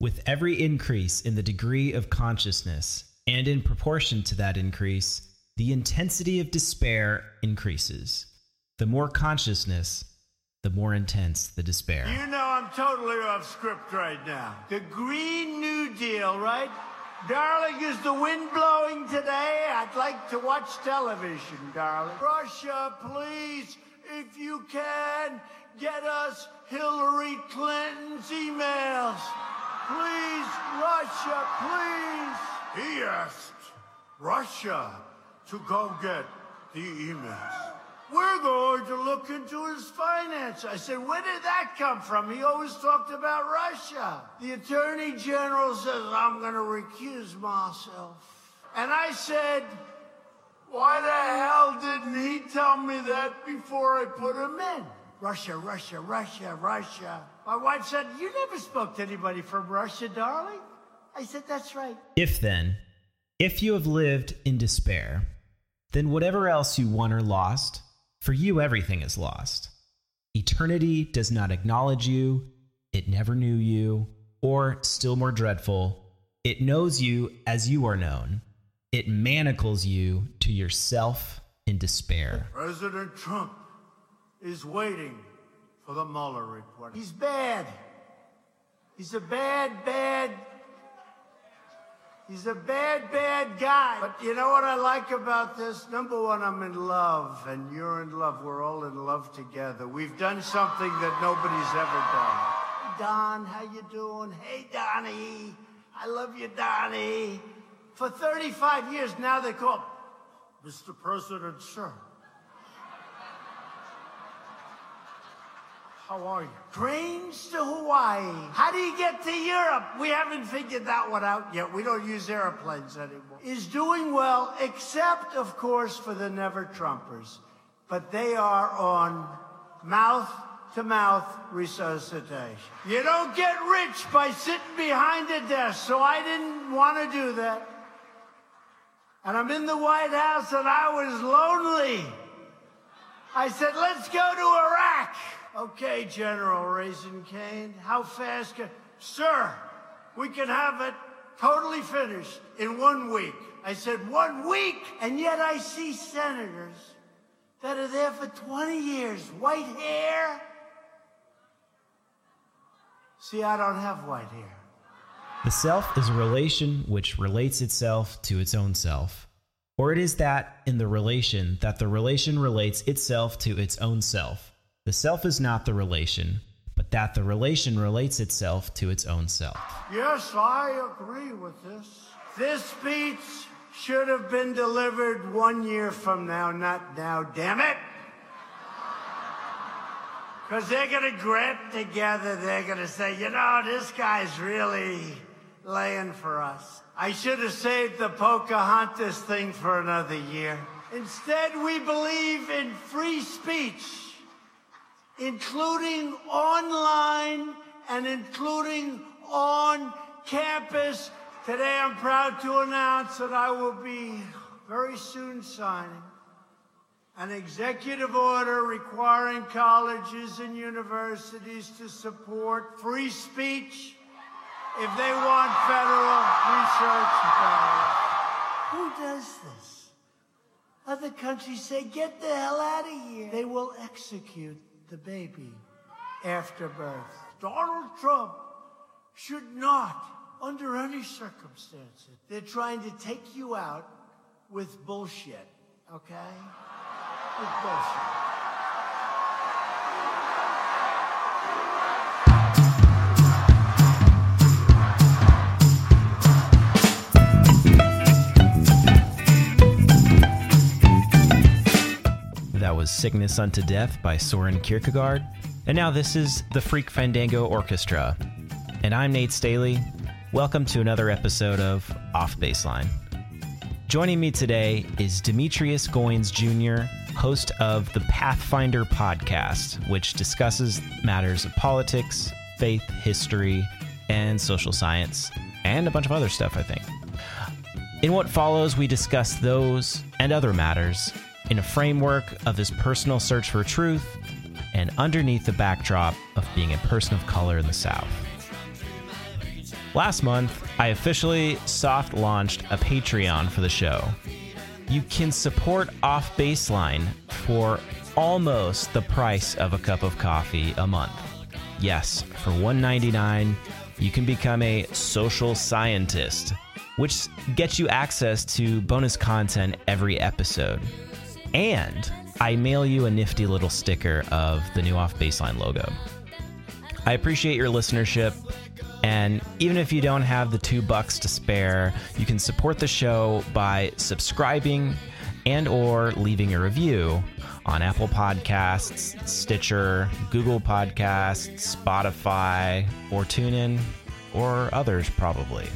With every increase in the degree of consciousness, and in proportion to that increase, the intensity of despair increases. The more consciousness, the more intense the despair. You know I'm totally off script right now. The Green New Deal, right? Darling, is the wind blowing today? I'd like to watch television, darling. Russia, please, if you can, get us Hillary Clinton's emails. Please, Russia, please. He asked Russia to go get the emails. We're going to look into his finance. I said, where did that come from? He always talked about Russia. The attorney general says, I'm going to recuse myself. And I said, why the hell didn't he tell me that before I put him in? Russia, Russia, Russia, Russia. My wife said, You never spoke to anybody from Russia, darling. I said, That's right. If then, if you have lived in despair, then whatever else you won or lost, for you everything is lost. Eternity does not acknowledge you, it never knew you, or, still more dreadful, it knows you as you are known. It manacles you to yourself in despair. President Trump is waiting for the Mueller report. He's bad. He's a bad, bad. He's a bad, bad guy. But you know what I like about this? Number one, I'm in love, and you're in love. We're all in love together. We've done something that nobody's ever done. Don, how you doing? Hey, Donnie. I love you, Donnie. For 35 years now, they call Mr. President, sir. How are you? Trains to Hawaii. How do you get to Europe? We haven't figured that one out yet. We don't use airplanes anymore. Is doing well, except, of course, for the never Trumpers. But they are on mouth to mouth resuscitation. You don't get rich by sitting behind a desk, so I didn't want to do that. And I'm in the White House and I was lonely. I said, let's go to Iraq. Okay, General Raizin Caine, how fast can... Sir, we can have it totally finished in one week. I said, one week? And yet I see senators that are there for 20 years, white hair. See, I don't have white hair. The self is a relation which relates itself to its own self. Or it is that in the relation that the relation relates itself to its own self. The self is not the relation, but that the relation relates itself to its own self. Yes, I agree with this. This speech should have been delivered one year from now, not now, damn it. Because they're going to grab together, they're going to say, you know, this guy's really laying for us. I should have saved the Pocahontas thing for another year. Instead, we believe in free speech including online and including on campus. Today I'm proud to announce that I will be very soon signing an executive order requiring colleges and universities to support free speech if they want federal research dollars. Who does this? Other countries say, get the hell out of here. They will execute the baby after birth. Donald Trump should not, under any circumstances, they're trying to take you out with bullshit, okay? With bullshit. Was Sickness Unto Death by Soren Kierkegaard. And now this is the Freak Fandango Orchestra. And I'm Nate Staley. Welcome to another episode of Off Baseline. Joining me today is Demetrius Goines Jr., host of the Pathfinder podcast, which discusses matters of politics, faith, history, and social science, and a bunch of other stuff, I think. In what follows, we discuss those and other matters in a framework of his personal search for truth and underneath the backdrop of being a person of color in the South. Last month, I officially soft launched a Patreon for the show. You can support Off Baseline for almost the price of a cup of coffee a month. Yes, for $1.99, you can become a social scientist, which gets you access to bonus content every episode. And I mail you a nifty little sticker of the new Off Baseline logo. I appreciate your listenership. And even if you don't have the two bucks to spare, you can support the show by subscribing and or leaving a review on Apple Podcasts, Stitcher, Google Podcasts, Spotify, or TuneIn, or others probably.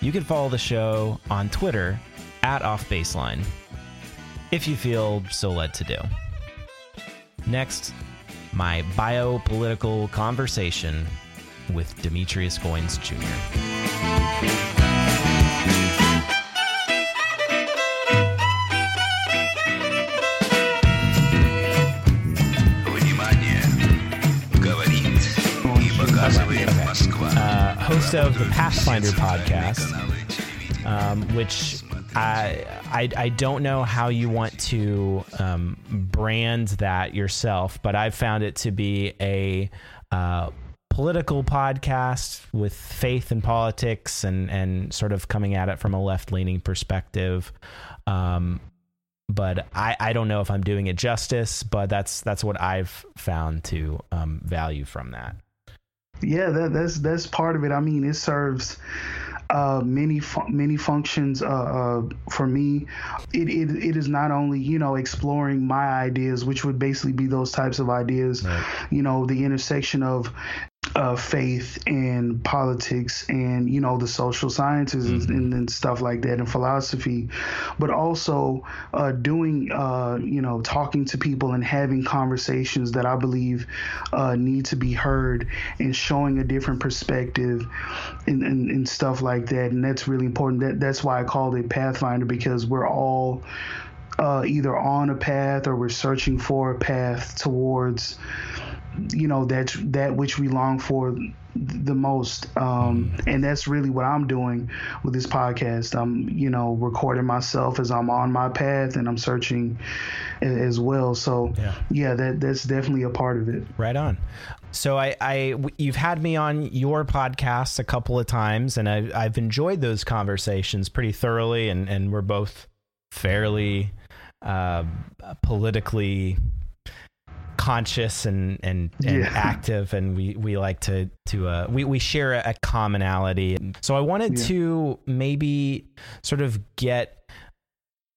You can follow the show on Twitter at Off Baseline if you feel so led to do. Next, my biopolitical conversation with Demetrius Goines Jr. Uh, host of the Pathfinder podcast, um, which I, I don't know how you want to um, brand that yourself, but I've found it to be a uh, political podcast with faith in politics and and sort of coming at it from a left leaning perspective. Um, but I, I don't know if I'm doing it justice, but that's that's what I've found to um, value from that. Yeah, that, that's that's part of it. I mean, it serves uh, many fu- many functions uh, uh, for me. It, it it is not only you know exploring my ideas, which would basically be those types of ideas. Right. You know, the intersection of uh, faith and politics and you know the social sciences and, and, and stuff like that and philosophy but also uh, doing uh, you know talking to people and having conversations that i believe uh, need to be heard and showing a different perspective and, and, and stuff like that. And that's really important. That, that's why i called it pathfinder because we're all uh, either on a path or we're searching for a path towards you know that that which we long for the most um, and that's really what i'm doing with this podcast i'm you know recording myself as i'm on my path and i'm searching as well so Yeah. yeah that that's definitely a part of it Right on. So I, I you've had me on your podcast a couple of times, and I, I've enjoyed those conversations pretty thoroughly, and and we're both fairly uh, politically conscious and and, and Yeah. active, and we we like to to uh, we we share a, commonality. So I wanted Yeah. to maybe sort of get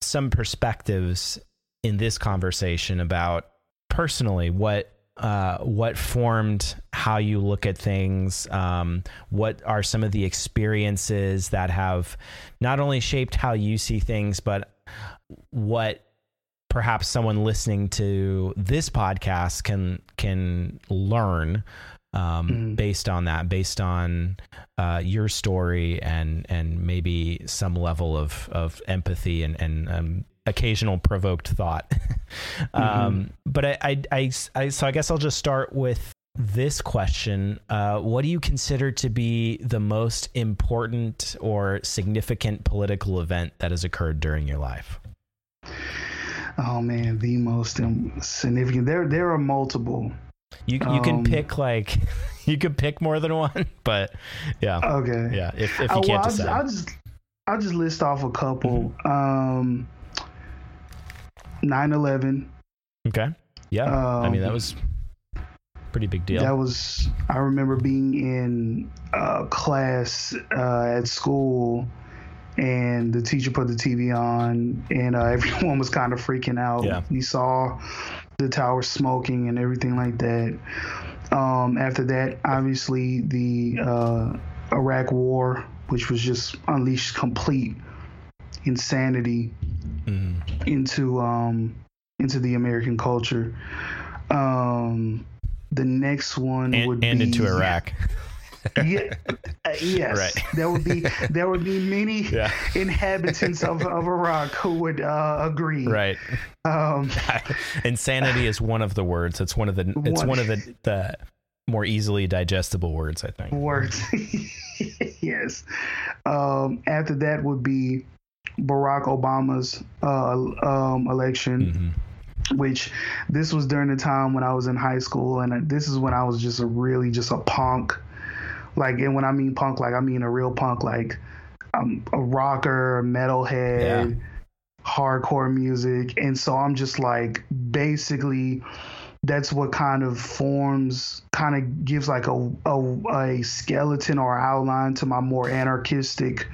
some perspectives in this conversation about personally what uh, what formed how you look at things um, what are some of the experiences that have not only shaped how you see things but what perhaps someone listening to this podcast can can learn um, Mhm. based on that, based on uh, your story and and maybe some level of of empathy and and um, occasional provoked thought. um, but I, I, I, I, so I guess I'll just start with this question. Uh, what do you consider to be the most important or significant political event that has occurred during your life? Oh man the most um, significant there there are multiple You you can Um, pick like you could pick more than one, but yeah, okay yeah. If if Uh, you well, can't I'll just, decide, I'll just I'll just list off a couple. Um, 9/11. okay, yeah. I mean that um, was pretty big deal. That was I remember being in uh, class uh, at school, and the teacher put the TV on, and uh, everyone was kind of freaking out. Yeah. We saw the tower smoking and everything like that. Um, after that, obviously the uh, Iraq War, which was just unleashed complete insanity Mhm. into um into the American culture. Um the next one and, would and be into Iraq. Yeah, uh, yes, Right. there would be there would be many Yeah. inhabitants of, of Iraq who would uh, agree. right. Um, Insanity is one of the words. It's one of the. It's One. one of the the more easily digestible words. I think. words. yes. Um, after that would be Barack Obama's uh, um, election. Mm-hmm. Which this was during the time when I was in high school, and this is when I was just a really just a punk, like, and when I mean punk, like I mean a real punk, like I'm a rocker, metalhead, yeah. hardcore music, and so I'm just like basically that's what kind of forms kind of gives like a, a, a skeleton or outline to my more anarchistic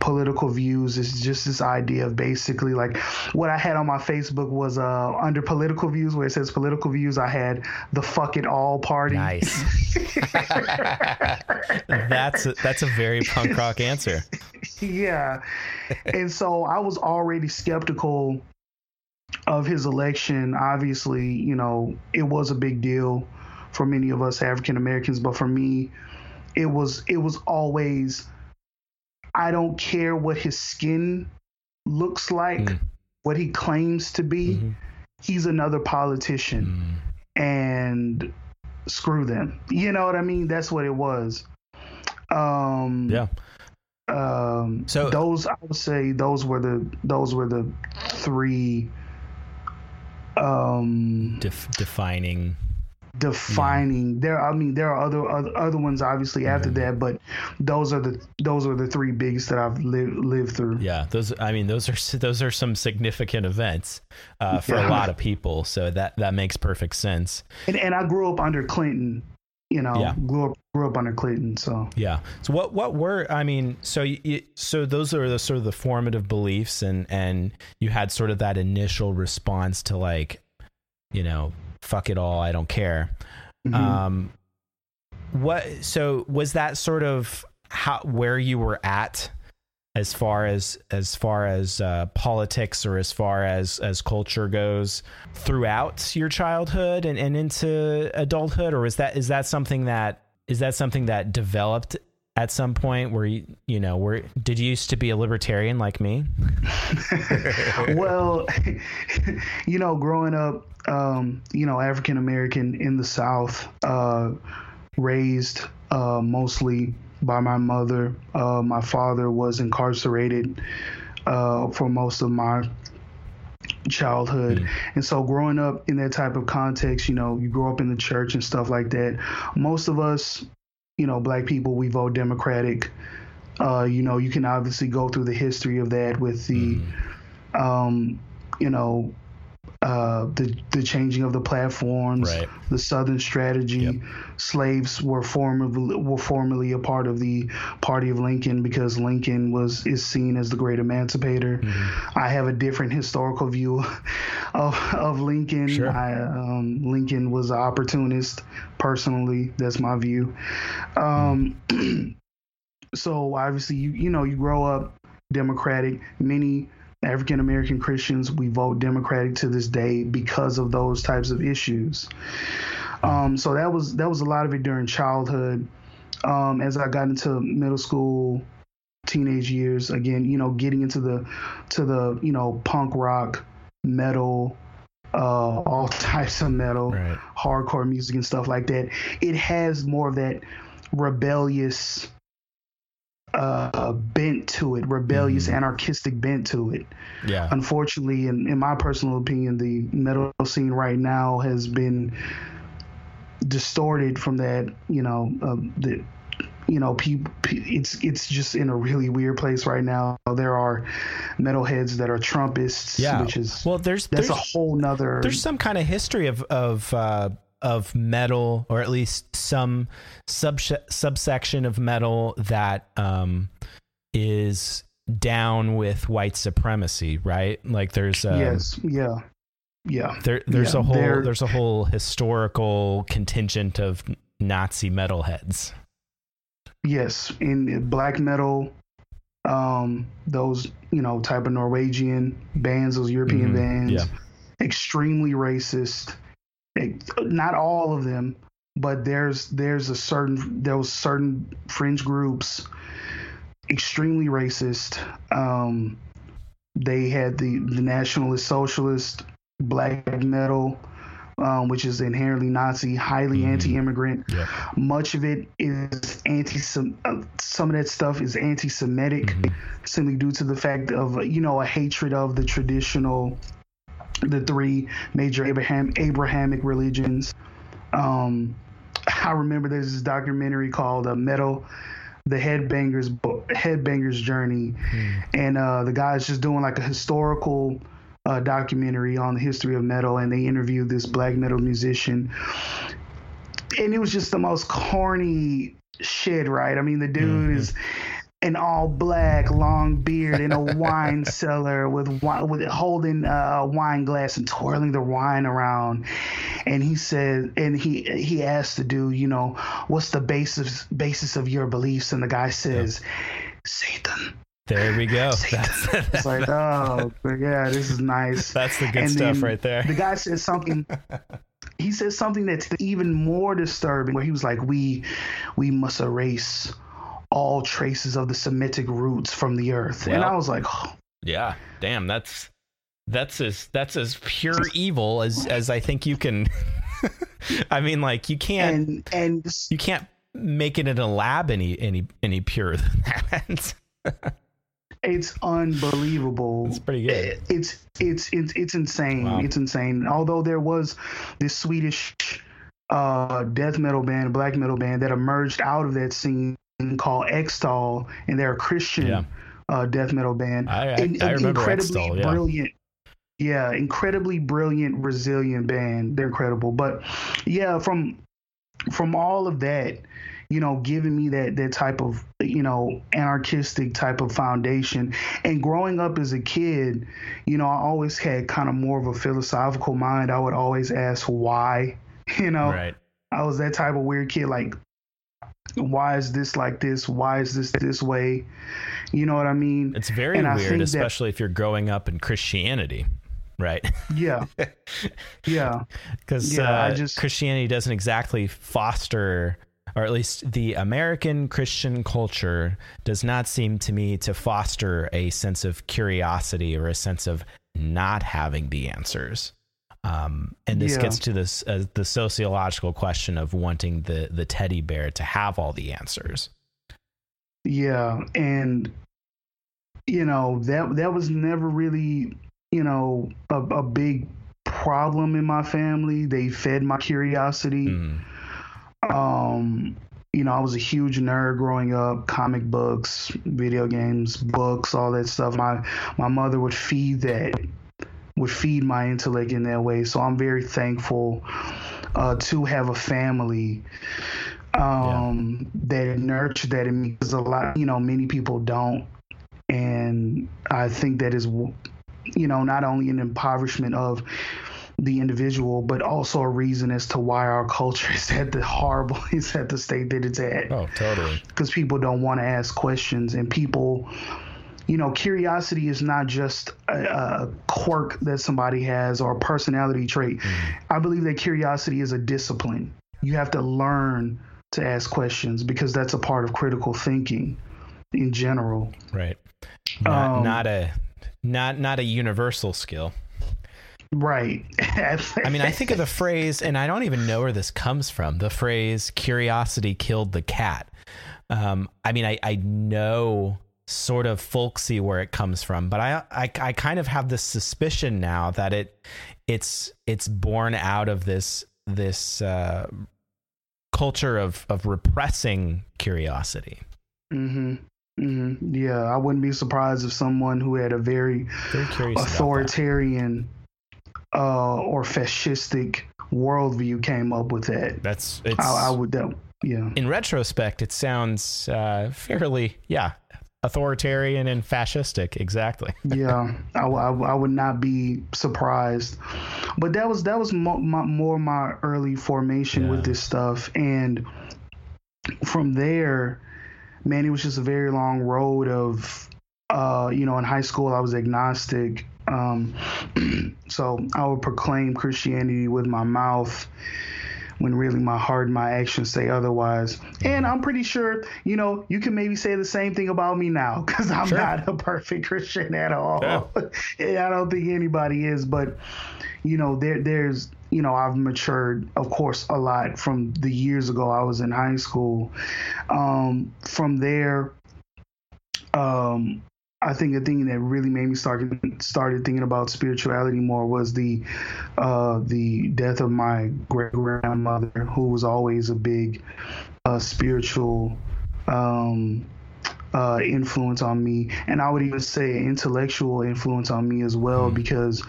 political views is just this idea of basically like what I had on my Facebook was uh under political views where it says political views I had the fuck it all party. Nice. that's a, that's a very punk rock answer. yeah. And so I was already skeptical of his election, obviously, you know, it was a big deal for many of us African Americans, but for me, it was it was always I don't care what his skin looks like, mm. what he claims to be. Mm-hmm. He's another politician. Mm. And screw them. You know what I mean? That's what it was. Um Yeah. Um so those I would say those were the those were the three um, Def- defining defining yeah. there i mean there are other other, other ones obviously after that but those are the those are the three biggest that i've lived lived through yeah those i mean those are those are some significant events uh, for yeah. a lot of people so that that makes perfect sense and, and i grew up under clinton you know yeah. grew up grew up under clinton so. Yeah. So what what were i mean so you, so those are the sort of the formative beliefs and and you had sort of that initial response to like you know fuck it all i don't care. Mm-hmm. um what so was that sort of how where you were at as far as as far as uh, politics or as far as as culture goes throughout your childhood and, and into adulthood? Or is that is that something that is that something that developed at some point where you you know where did you used to be a libertarian like me well you know growing up um, you know african american in the south uh, raised uh, mostly by my mother. Uh, my father was incarcerated uh, for most of my childhood. Mm. And so growing up in that type of context, you know, you grow up in the church and stuff like that. Most of us, you know, black people, we vote Democratic. Uh, you know, you can obviously go through the history of that with the, mm. um, you know, uh, the the changing of the platforms, right. the Southern strategy. Yep. Slaves were formerly were formerly a part of the Party of Lincoln because Lincoln was is seen as the great emancipator. Mm-hmm. I have a different historical view of of Lincoln. Sure. I, um, Lincoln was an opportunist. Personally, that's my view. Um, mm. so obviously, you you know you grow up Democratic. Many African American Christians, we vote Democratic to this day because of those types of issues. Um, so that was that was a lot of it during childhood. Um, as I got into middle school, teenage years, again, you know, getting into the to the you know punk rock, metal, uh, all types of metal, right. hardcore music and stuff like that. It has more of that rebellious uh, bent to it, rebellious, mm-hmm. anarchistic bent to it. Yeah. Unfortunately, in, in my personal opinion, the metal scene right now has been distorted from that. You know, uh, the you know, people, it's it's just in a really weird place right now. There are metalheads that are Trumpists, yeah. which is well, there's that's there's, a whole nother. There's some kind of history of of uh, of metal, or at least some sub subsection of metal that um, is down with white supremacy, right? Like there's um, yes, yeah, yeah. There, there's yeah, a whole there's a whole historical contingent of Nazi metalheads. Yes, in black metal, um, those you know type of Norwegian bands, those European mm-hmm. bands, yeah. extremely racist not all of them, but there's there's a certain there was certain fringe groups extremely racist. Um, they had the the nationalist socialist black metal um, which is inherently Nazi, highly Mm-hmm. anti-immigrant. Yeah. Much of it is anti. Some of that stuff is anti-Semitic, Mm-hmm. simply due to the fact of you know a hatred of the traditional, the three major Abraham Abrahamic religions. Um, I remember there's this documentary called uh, Metal, the Headbangers Headbangers Journey, and uh, the guy's just doing like a historical uh, documentary on the history of metal, and they interviewed this black metal musician, and it was just the most corny shit, right? I mean, the dude is an all black, long beard in a wine cellar with wi- with holding a wine glass and twirling the wine around. And he said, and he he asked the dude, you know, what's the basis basis of your beliefs? And the guy says, Satan. There we go. It's like, oh, yeah, this is nice. that's the good And stuff right there. The guy says something. he says something that's even more disturbing, where he was like, "We, we must erase all traces of the Semitic roots from the earth." and I was like, oh, Yeah, damn, that's that's as that's as pure evil as as I think you can. I mean, like you can't and and you can't make it in a lab any any any purer than that. it's unbelievable. It's pretty good. It's it's it's it's insane. Wow. It's insane. Although there was this Swedish uh, death metal band, black metal band that emerged out of that scene called Extol, and they're a Christian Yeah. uh, death metal band. I- I- And- I remember incredibly Extol, yeah. brilliant. Yeah, incredibly brilliant, resilient band. They're incredible. But yeah, from from all of that, you know, giving me that that type of you know anarchistic type of foundation. And growing up as a kid, you know, I always had kind of more of a philosophical mind. I would always ask why. You know, Right. I was that type of weird kid. Like, why is this like this? Why is this this way? You know what I mean? It's very And weird, think that- especially if you're growing up in Christianity, right? Yeah, yeah. Because Yeah, uh, just- Christianity doesn't exactly foster, or at least the American Christian culture does not seem to me to foster a sense of curiosity or a sense of not having the answers. Um, and this Yeah. gets to this uh, the sociological question of wanting the the teddy bear to have all the answers. Yeah, and you know that that was never really you know a, a big problem in my family. They fed my curiosity. Mm. Um, you know, I was a huge nerd growing up. Comic books, video games, books, all that stuff. My my mother would feed that, would feed my intellect in that way. So I'm very thankful uh, to have a family um, that nurtured that in me. Because a lot, you know, many people don't, and I think that is, you know, not only an impoverishment of the individual, but also a reason as to why our culture is at the horrible, is at the state that it's at. Oh, totally. Because people don't want to ask questions, and people, you know, curiosity is not just a, a quirk that somebody has or a personality trait. I believe that curiosity is a discipline. You have to learn to ask questions because that's a part of critical thinking in general. Right. Not, Um, not a not not a universal skill. Right. I mean, I think of the phrase, and I don't even know where this comes from. The phrase "curiosity killed the cat." Um, I mean, I, I know sort of folksy where it comes from, but I, I I kind of have this suspicion now that it it's it's born out of this this uh, culture of of repressing curiosity. hmm hmm Yeah, I wouldn't be surprised if someone who had a very Very curious. about that. authoritarian uh, or fascistic worldview came up with that. That's it's. I, I would, that, yeah, in retrospect, it sounds uh, fairly, yeah, authoritarian and fascistic. Exactly. yeah. I, I, I would not be surprised. But that was that was mo- my, more my early formation Yeah. with this stuff, and from there, man, it was just a very long road of, uh, you know, in high school I was agnostic. Um, so I would proclaim Christianity with my mouth, when really my heart and my actions say otherwise. And I'm pretty sure, you know, you can maybe say the same thing about me now because I'm sure. not a perfect Christian at all. Yeah. I don't think anybody is, but you know, there there's you know, I've matured, of course, a lot from the years ago I was in high school. Um, from there, um, I think the thing that really made me start started thinking about spirituality more was the uh, the death of my great grandmother, who was always a big uh, spiritual um, uh, influence on me, and I would even say intellectual influence on me as well, mm-hmm. because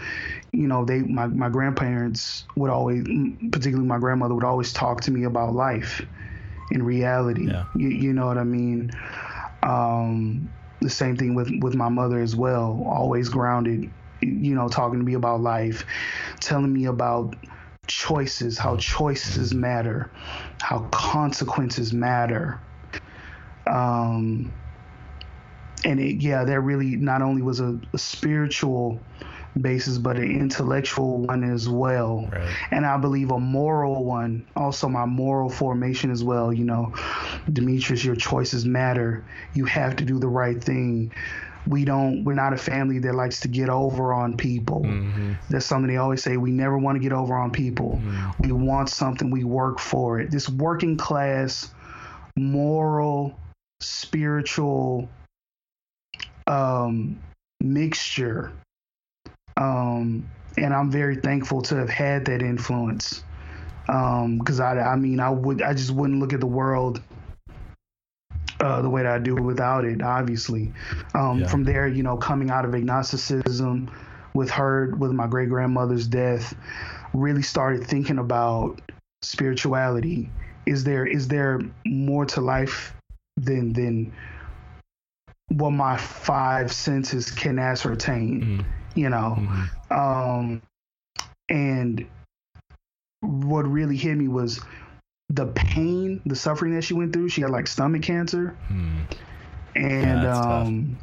you know they my my grandparents would always, particularly my grandmother, would always talk to me about life in reality. Yeah. You, you know what I mean? Um, the same thing with with my mother as well always grounded you know talking to me about life telling me about choices how choices matter how consequences matter um and it yeah that really not only was a, a spiritual basis, but an intellectual one as well. Right. And I believe a moral one, also my moral formation as well. You know, Demetrius, your choices matter. You have to do the right thing. We don't, we're not a family that likes to get over on people. Mm-hmm. That's something they always say. We never want to get over on people. Mm-hmm. We want something, we work for it. This working class, moral, spiritual um, mixture um, and I'm very thankful to have had that influence. Because um, I, I mean, I would, I just wouldn't look at the world uh, the way that I do without it. Obviously, um, yeah. from there, you know, coming out of agnosticism with her, with my great grandmother's death, really started thinking about spirituality. Is there is there more to life than than what my five senses can ascertain? Mm-hmm you know. Mm-hmm. Um, and what really hit me was the pain, the suffering that she went through. She had like stomach cancer, hmm. and yeah, um,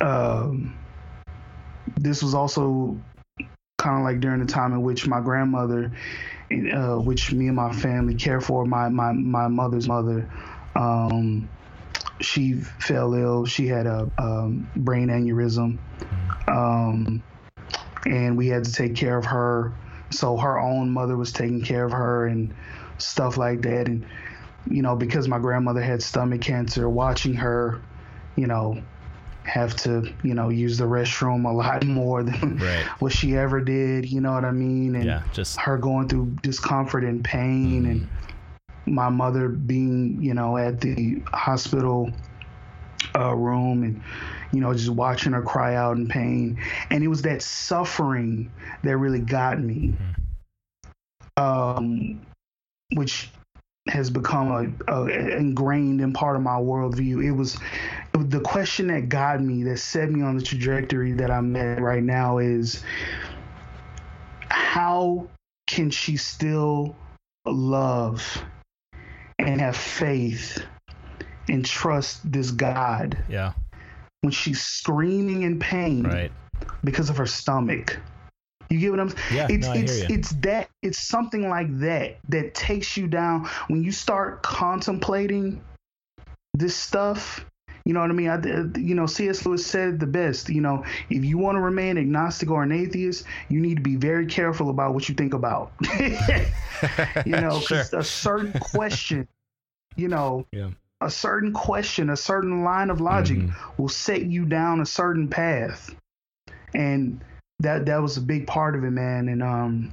um, this was also kind of like during the time in which my grandmother, uh, which me and my family care for, my my my mother's mother, um, she fell ill. She had a, a um, brain aneurysm, um, and we had to take care of her. So her own mother was taking care of her and stuff like that. And you know, because my grandmother had stomach cancer, watching her, you know, have to, you know, use the restroom a lot more than right. what she ever did. You know what I mean? And yeah, just her going through discomfort and pain, mm. and my mother being, you know, at the hospital uh, room and you know, just watching her cry out in pain. And it was that suffering that really got me, mm-hmm. um, which has become a, a, ingrained in part of my worldview. It was, the question that got me, that set me on the trajectory that I'm at right now is how can she still love and have faith and trust this God? Yeah when she's screaming in pain right. because of her stomach. You get what I'm saying? Yeah, it's no, it's it's that it's something like that that takes you down when you start contemplating this stuff. You know what I mean? I, you know, C.S. Lewis said the best. You know, if you want to remain agnostic or an atheist, you need to be very careful about what you think about. you know, because sure. a certain question, you know, yeah a certain question, a certain line of logic mm-hmm. will set you down a certain path. And that that was a big part of it, man. And um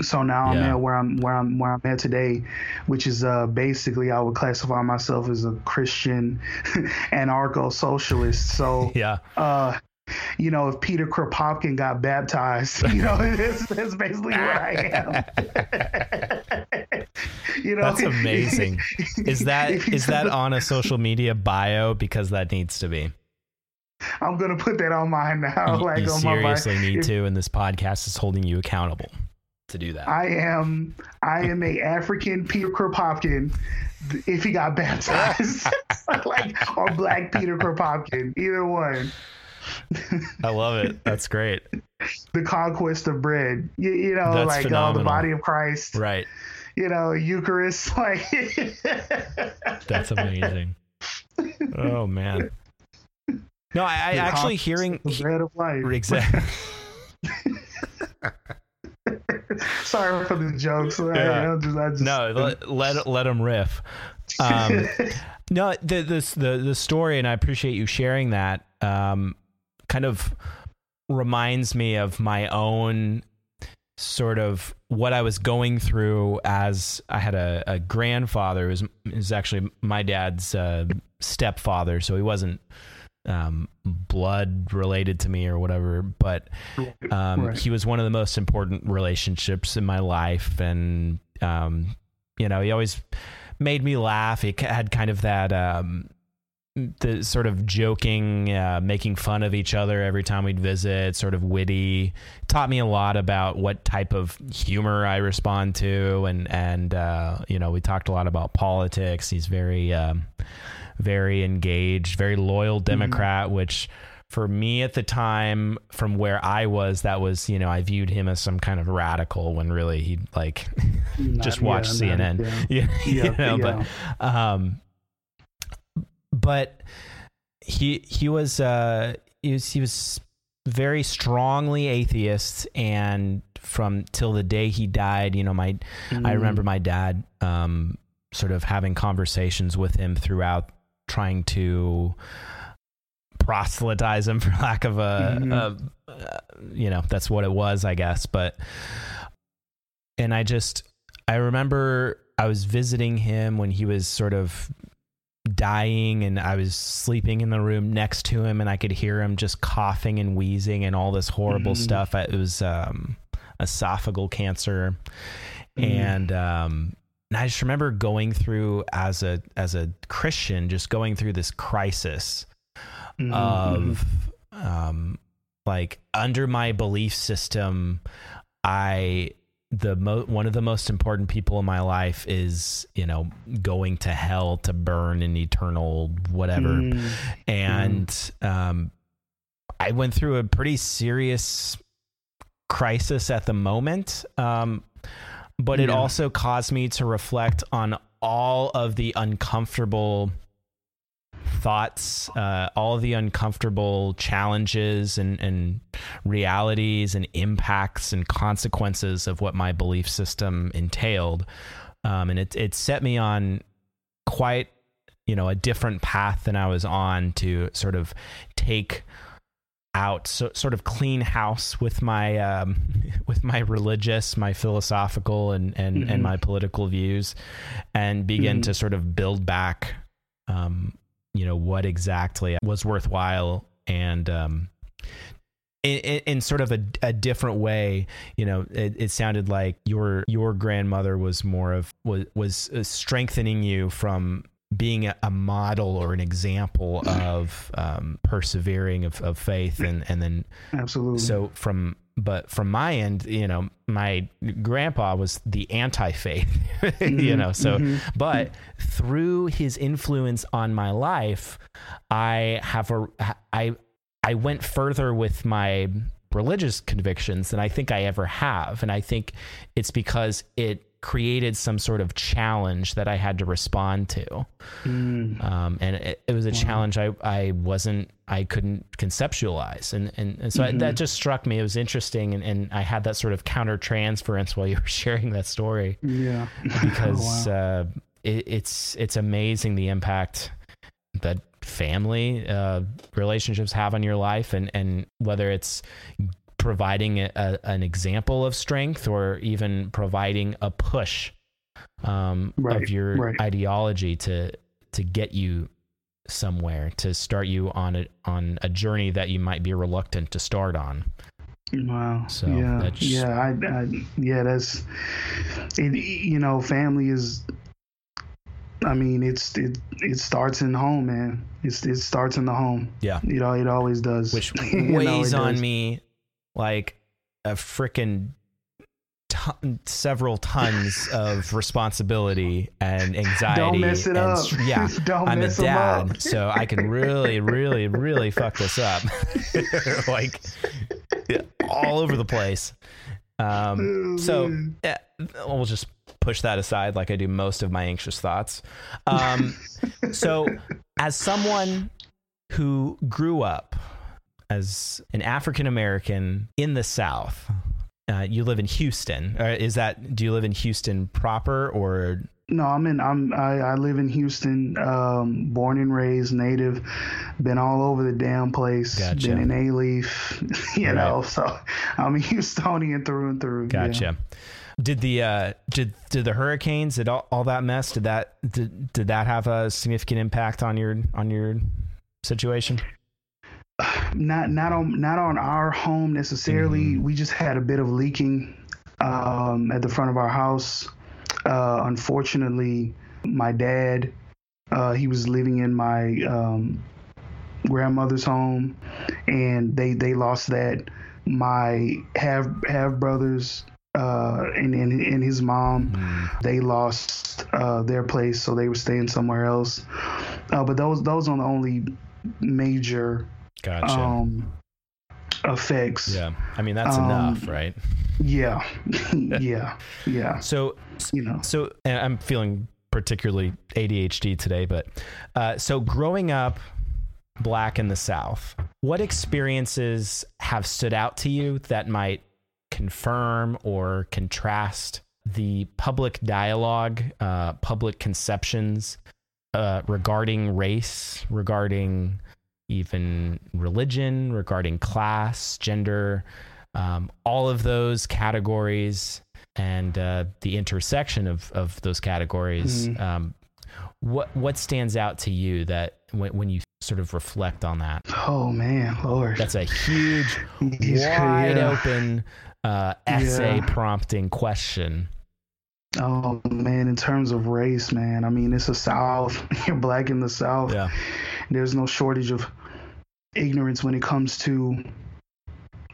so now yeah. I'm at where I'm where I'm where I'm at today, which is uh basically I would classify myself as a Christian anarcho socialist. So yeah. Uh you know, if Peter Kropotkin got baptized, you know, that's, that's basically what I am. you know, that's amazing. Is that is that on a social media bio? Because that needs to be. I'm gonna put that on mine now. You, like you seriously need if, to, and this podcast is holding you accountable to do that. I am. I am a African Peter Kropotkin. If he got baptized, like or Black Peter Kropotkin, either one. I love it. That's great. the conquest of bread. You, you know, That's like oh, the body of Christ. Right. You know, Eucharist. Like That's amazing. Oh man. No, I, I actually hearing of the bread of life. exactly. Sorry for the jokes. Yeah. I just, I just, no, let let, let him riff. Um, no, the this the the story, and I appreciate you sharing that. Um, kind of reminds me of my own sort of what I was going through as I had a, a grandfather who was is actually my dad's uh, stepfather, so he wasn't um, blood related to me or whatever, but um, Right. he was one of the most important relationships in my life, and um, you know, he always made me laugh. He had kind of that um, the sort of joking, uh, making fun of each other every time we'd visit, sort of witty. Taught me a lot about what type of humor I respond to, and and uh, you know, we talked a lot about politics. He's very um, very engaged, very loyal Democrat, which for me at the time, from where I was, that was, you know, I viewed him as some kind of radical when really he like just Not- watch yeah, CNN. not- Yeah, Yeah, you know, yeah. but um, but he he was uh he was he was very strongly atheist and from till the day he died you know my Mm. i remember my dad um sort of having conversations with him throughout trying to proselytize him for lack of a, Mhm. a uh, you know that's what it was i guess but and i just i remember i was visiting him when he was sort of dying and i was sleeping in the room next to him and i could hear him just coughing and wheezing and all this horrible Mhm. stuff it was um esophageal cancer Mhm. and um and I just remember going through as a as a Christian, just going through this crisis Mhm, of um like under my belief system i the mo- one of the most important people in my life is you know going to hell to burn in eternal whatever. Mhm. and um i went through a pretty serious crisis at the moment. Um but it also caused me to reflect on all of the uncomfortable thoughts, uh, all the uncomfortable challenges and, and realities and impacts and consequences of what my belief system entailed. Um, and it, it set me on quite, you know, a different path than I was on to sort of take out so, sort of clean house with my um, with my religious, my philosophical, and and Mhm. and my political views, and begin Mhm. to sort of build back, um, you know, what exactly was worthwhile, and um, in, in, in sort of a, a different way. You know, it, it sounded like your your grandmother was more of was was uh, strengthening you from being a, a model or an example of um, persevering of, of faith and and then Absolutely. so from but from my end you know my grandpa was the anti-faith you know so mhm. but through his influence on my life i have a i i went further with my religious convictions than i think i ever have and i think it's because it created some sort of challenge that i had to respond to. Mm. um, and it, it was a challenge I, I wasn't I couldn't conceptualize. And and, and so I, that just struck me. It was interesting. And, and I had that sort of counter transference while you were sharing that story. Yeah. because Oh, wow. uh, it, it's it's amazing the impact that family uh, relationships have on your life. And and whether it's providing a, an example of strength or even providing a push um, Right, of your right. ideology to to get you somewhere to start you on a on a journey that you might be reluctant to start on. Wow. So, yeah, that's- yeah, I, I, yeah, that's it. You know, family is. I mean, it's it. It starts in home, man. It's it starts in the home. Yeah. You know, it always does. which You know, weighs on does. me like a freaking ton, several tons of responsibility and anxiety. Don't mess it and up. Yeah, Don't I'm a mess 'em up. dad, so I can really, really, really fuck this up, like all over the place. Um, so yeah, we'll just push that aside, like I do most of my anxious thoughts. Um, so, as someone who grew up as an African American in the South, uh, you live in Houston. Uh, is that? Do you live in Houston proper, or No, I'm in. I'm. I, I live in Houston. Um, born and raised, native. Been all over the damn place. Gotcha. Been in Alief. You Right. know, so I'm a Houstonian through and through. yeah. gotcha? Did the uh, did did the hurricanes did all, all that mess did that did, did that have a significant impact on your on your situation? Not not on not on our home necessarily. Mm-hmm. We just had a bit of leaking um, at the front of our house. Uh, unfortunately, my dad uh, he was living in my um, grandmother's home, and they they lost that. My half half brothers uh, and, and and his mom they lost uh, their place, so they were staying somewhere else. Uh, but those those are the only major Gotcha. um, effects. yeah, I mean that's um, enough, right? Yeah, yeah, yeah. So You know, So and I'm feeling particularly ADHD today, but uh, so growing up black in the South, what experiences have stood out to you that might confirm or contrast the public dialogue, uh, public conceptions uh, regarding race, regarding even religion, regarding class, gender, um, all of those categories and uh, the intersection of, of those categories. Mhm. Um, what what stands out to you that when, when you sort of reflect on that? oh man, Lord, That's a huge, wide yeah. open uh, essay Yeah. prompting question. Oh man, in terms of race, man, I mean, it's the South. You're black in the South. Yeah. There's no shortage of ignorance when it comes to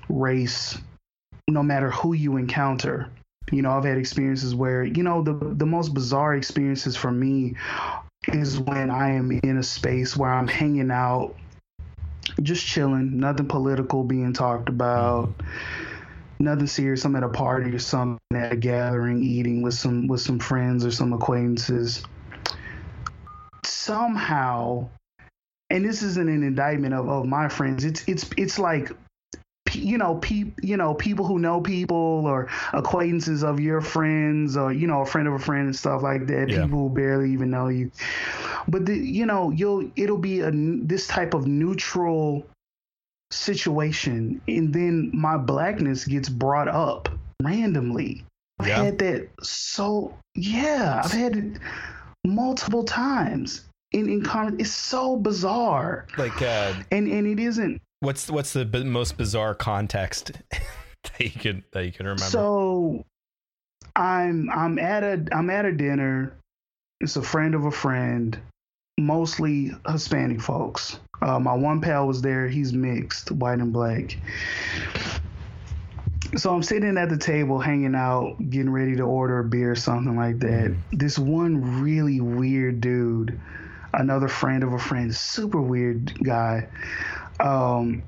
race, no matter who you encounter. You know, I've had experiences where, you know, the the most bizarre experiences for me is when I am in a space where I'm hanging out, just chilling, nothing political being talked about, mm-hmm. nothing serious. I'm at a party or something, at a gathering, eating with some with some friends or some acquaintances. Somehow, and this isn't an indictment of, of my friends. It's it's it's like you know, pe- you know, people who know people or acquaintances of your friends or you know, a friend of a friend and stuff like that. Yeah. People who barely even know you, but the, you know, you'll it'll be a this type of neutral situation, and then my blackness gets brought up randomly. I've Yeah. had that so yeah, I've had it multiple times in in con- It's so bizarre, Like, uh, and and it isn't what's what's the b- most bizarre context that you can that you can remember? So I'm I'm at a I'm at a dinner. It's a friend of a friend, mostly Hispanic folks. Uh, my one pal was there. He's mixed, white and black. So I'm sitting at the table, hanging out, getting ready to order a beer or something like that. This one really weird dude, another friend of a friend, super weird guy. Um,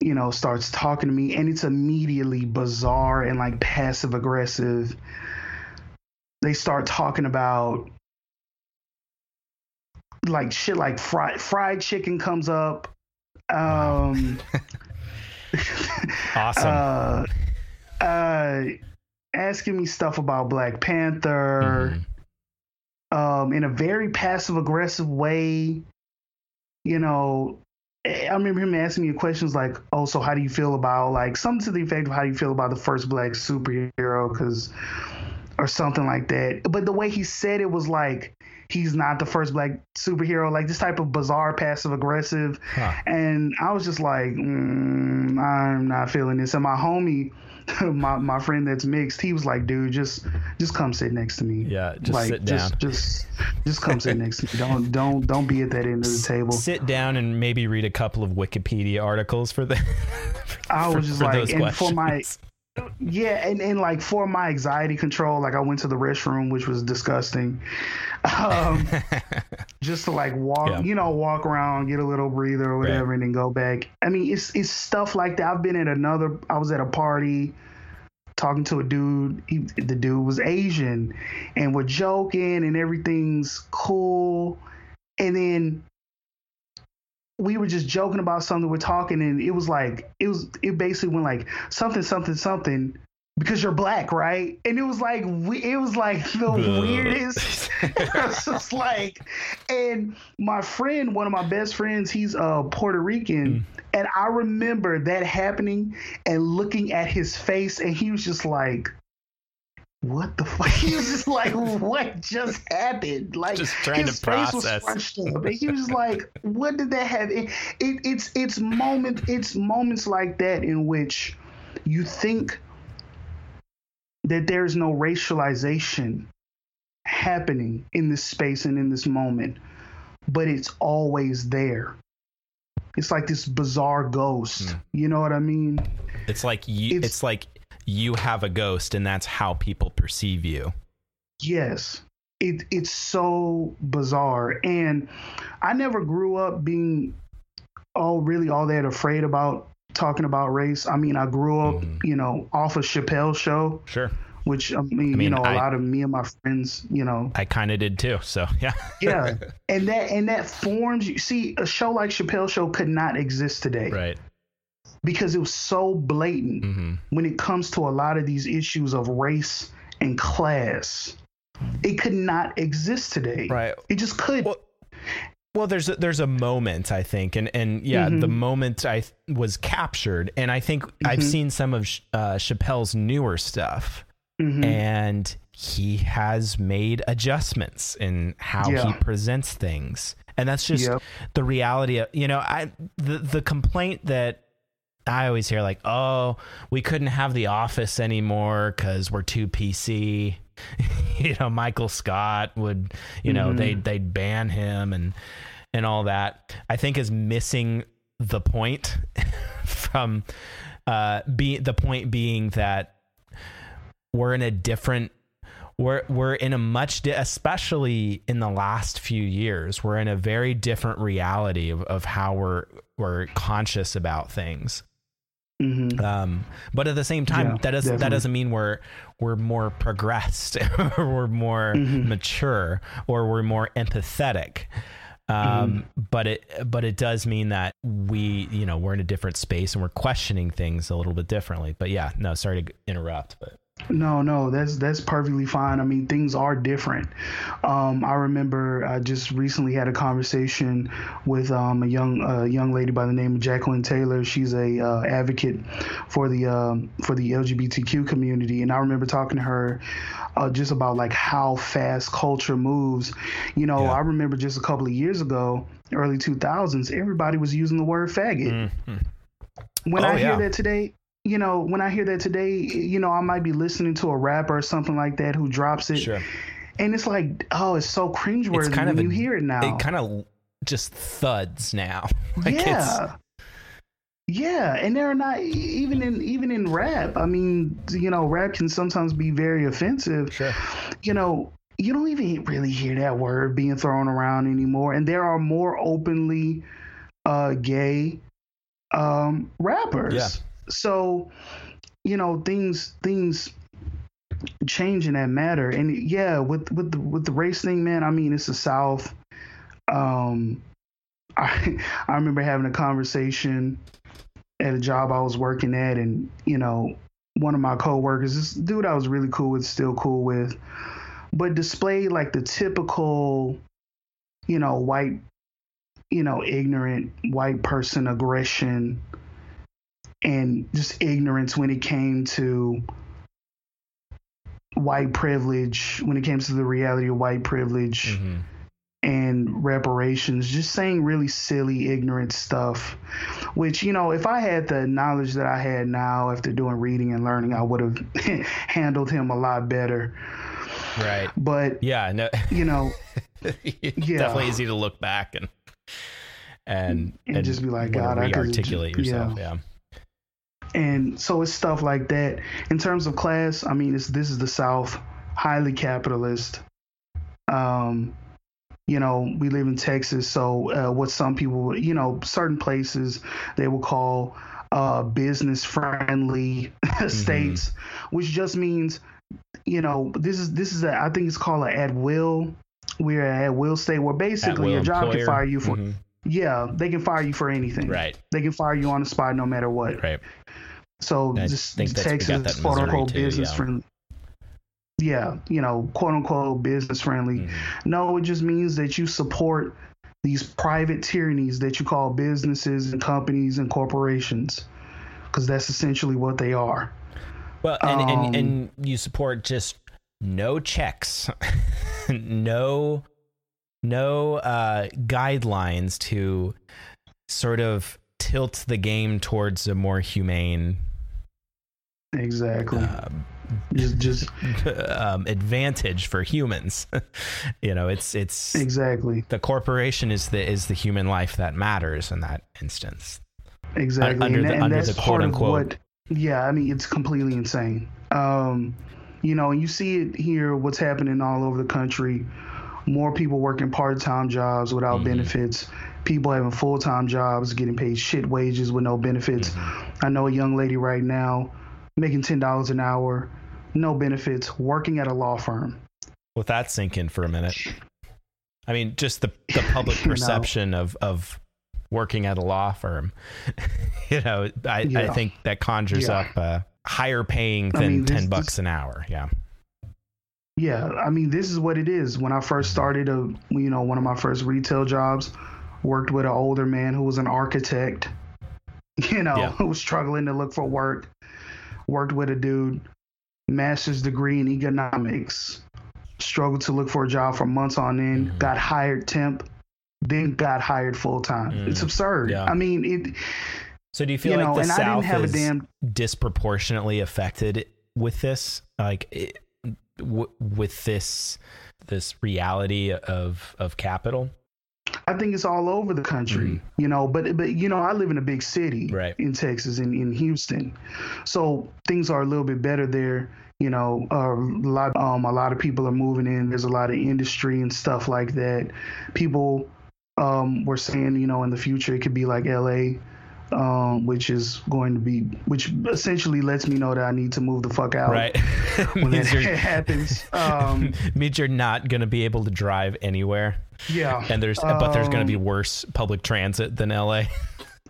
you know, starts talking to me, and it's immediately bizarre and like passive aggressive. They start talking about like shit like fried fried chicken comes up. Um, awesome. uh, uh, asking me stuff about Black Panther Mhm. Um, in a very passive aggressive way. You know, I remember him asking me questions like, "Oh, so how do you feel about like something to the effect of how do you feel about the first black superhero?" Because or something like that. But the way he said it was like he's not the first black superhero, like this type of bizarre passive aggressive. Huh. And I was just like, mm, I'm not feeling this. And my homie, my my friend that's mixed, he was like, dude, just just come sit next to me. Yeah, just like, sit just, down. Just just just come sit next to me. Don't don't don't be at that end of the table. Sit down and maybe read a couple of Wikipedia articles for the. I was just for like, and for my. Yeah, and, and like for my anxiety control, like I went to the restroom, which was disgusting. Um, just to like walk, Yeah. you know, walk around, get a little breather or whatever, Right. and then go back. I mean, it's it's stuff like that. I've been at another. I was at a party talking to a dude. He, the dude was Asian, and we're joking, and everything's cool. And then we were just joking about something. We're talking, and it was like it was. It basically went like something, something, something. Because you're black, right? And it was like we, it was like the weirdest. it was just like, and my friend, one of my best friends, he's uh Puerto Rican, and I remember that happening and looking at his face, and he was just like, "What the fuck?" He was just like, "What just happened?" Like Just trying to his face was process. up, and he was like, "What did that have?" It, it, it's it's moment it's moments like that in which you think that there's no racialization happening in this space and in this moment, but it's always there. It's like this bizarre ghost. Hmm. You know what I mean? It's like you. It's- It's, like you have a ghost, and that's how people perceive you. Yes. It it's so bizarre. And I never grew up being all really all that afraid about talking about race. I mean, I grew up, Mhm. you know, off a Chappelle show, Sure, which I mean, you mean, know, a I- lot of me and my friends, you know, I kind of did too. So yeah, yeah. and that and that forms you see a show like Chappelle show could not exist today right. Because it was so blatant hmm when it comes to a lot of these issues of race and class. It could not exist today. Right. It just could. Well, well, there's a, there's a moment I think, and and yeah, Mhm. the moment I th- was captured, and I think I've Mhm. seen some of uh, Chappelle's newer stuff, Mhm. and he has made adjustments in how Yeah. he presents things, and that's just Yep. the reality of you know I the the complaint that. I always hear like, "Oh, we couldn't have The Office anymore because we're too PC." you know, Michael Scott would, you know, Mhm. they they'd ban him and and all that. I think is missing the point from uh be the point being that we're in a different we're we're in a much di- especially in the last few years we're in a very different reality of, of how we're we're conscious about things Mhm. um, but at the same time, Yeah, that doesn't that doesn't mean we're we're more progressed or we're more Mhm. mature or we're more empathetic. Um, Mm-hmm. but it but it does mean that we you know we're in a different space and we're questioning things a little bit differently. But yeah, no, sorry to interrupt, but No, no, that's that's perfectly fine. I mean, things are different. Um, I remember I just recently had a conversation with um, a young uh, young lady by the name of Jacqueline Taylor. She's a uh, advocate for the um, for the LGBTQ community, and I remember talking to her uh, just about like how fast culture moves. You know, Yeah. I remember just a couple of years ago, early two thousands, everybody was using the word faggot. Mhm. when Oh, I hear that today, you know, when I hear that today, you know, I might be listening to a rapper or something like that who drops it, sure, and it's like, oh, it's so cringeworthy it's kind when of you hear it now. it kind of just thuds now. like it's yeah. Yeah, and they're not even in even in rap. I mean, you know, rap can sometimes be very offensive. sure, You know, you don't even really hear that word being thrown around anymore, and there are more openly uh, gay um, rappers. Yeah. So, you know, things things change in that matter, and yeah, with with the with the race thing, man. I mean, it's the South. Um, I I remember having a conversation at a job I was working at, and you know, one of my coworkers, this dude I was really cool with, still cool with, but displayed like the typical, you know, white, you know, ignorant white person aggression and just ignorance when it came to white privilege, when it came to the reality of white privilege Mhm. and reparations, just saying really silly, ignorant stuff. Which, you know, if I had the knowledge that I had now after doing reading and learning, I would have handled him a lot better. right, But, yeah, no, you know, it's Yeah. definitely easy to look back and and And just be like, God, I ju- yourself. Yeah. And so it's stuff like that. In terms of class, I mean, it's this is the South, highly capitalist. Um, you know, we live in Texas, so uh, what some people, you know, certain places they will call uh, business friendly states, which just means, you know, this is this is a, I think it's called an at will. We're at will state where basically your job employer. can fire you for Mhm. yeah, they can fire you for anything. Right. They can fire you on the spot no matter what. Right. So I just think that's- we got that Texas in quote unquote too, business yeah. friendly. Yeah, you know, quote unquote business friendly. Mm-hmm. No, it just means that you support these private tyrannies that you call businesses and companies and corporations, because that's essentially what they are. Well, and, Um, and and you support just no checks, no no uh, guidelines to sort of tilt the game towards a more humane Exactly. um, just, just um, advantage for humans. you know, it's it's exactly, the corporation is the is the human life that matters in that instance. exactly. under and, the- and under that's the part of what. Yeah, I mean, it's completely insane. Um, you know, you see it here. What's happening all over the country? More people working part-time jobs without Mm-hmm. benefits. People having full-time jobs, getting paid shit wages with no benefits. Mm-hmm. I know a young lady right now making ten dollars an hour, no benefits, working at a law firm. Let that sink in for a minute. I mean, just the the public know. perception of of working at a law firm. you know, I, I think that conjures Yeah. up uh, higher paying I than mean, this- ten bucks this- an hour. Yeah. Yeah, I mean, this is what it is. When I first started, a you know, one of my first retail jobs, worked with an older man who was an architect. You know, Yeah. who was struggling to look for work. Worked with a dude, master's degree in economics. Struggled to look for a job for months on end. Mm-hmm. Got hired temp, then got hired full time. It's absurd. Mm. Yeah. I mean, it. So do you feel You like know, the and I didn't South have a is damn- disproportionately affected with this? Like it, w- with this this reality of of capital? I think it's all over the country, you know. But but you know, I live in a big city Right. in Texas, in in Houston, so things are a little bit better there. You know, uh, a lot um a lot of people are moving in. There's a lot of industry and stuff like that. People um were saying, you know, in the future it could be like L.A. Um, which is going to be, which essentially lets me know that I need to move the fuck out Right. when that happens. Um, means you're not going to be able to drive anywhere. yeah, And there's but there's going to be Um, worse public transit than LA.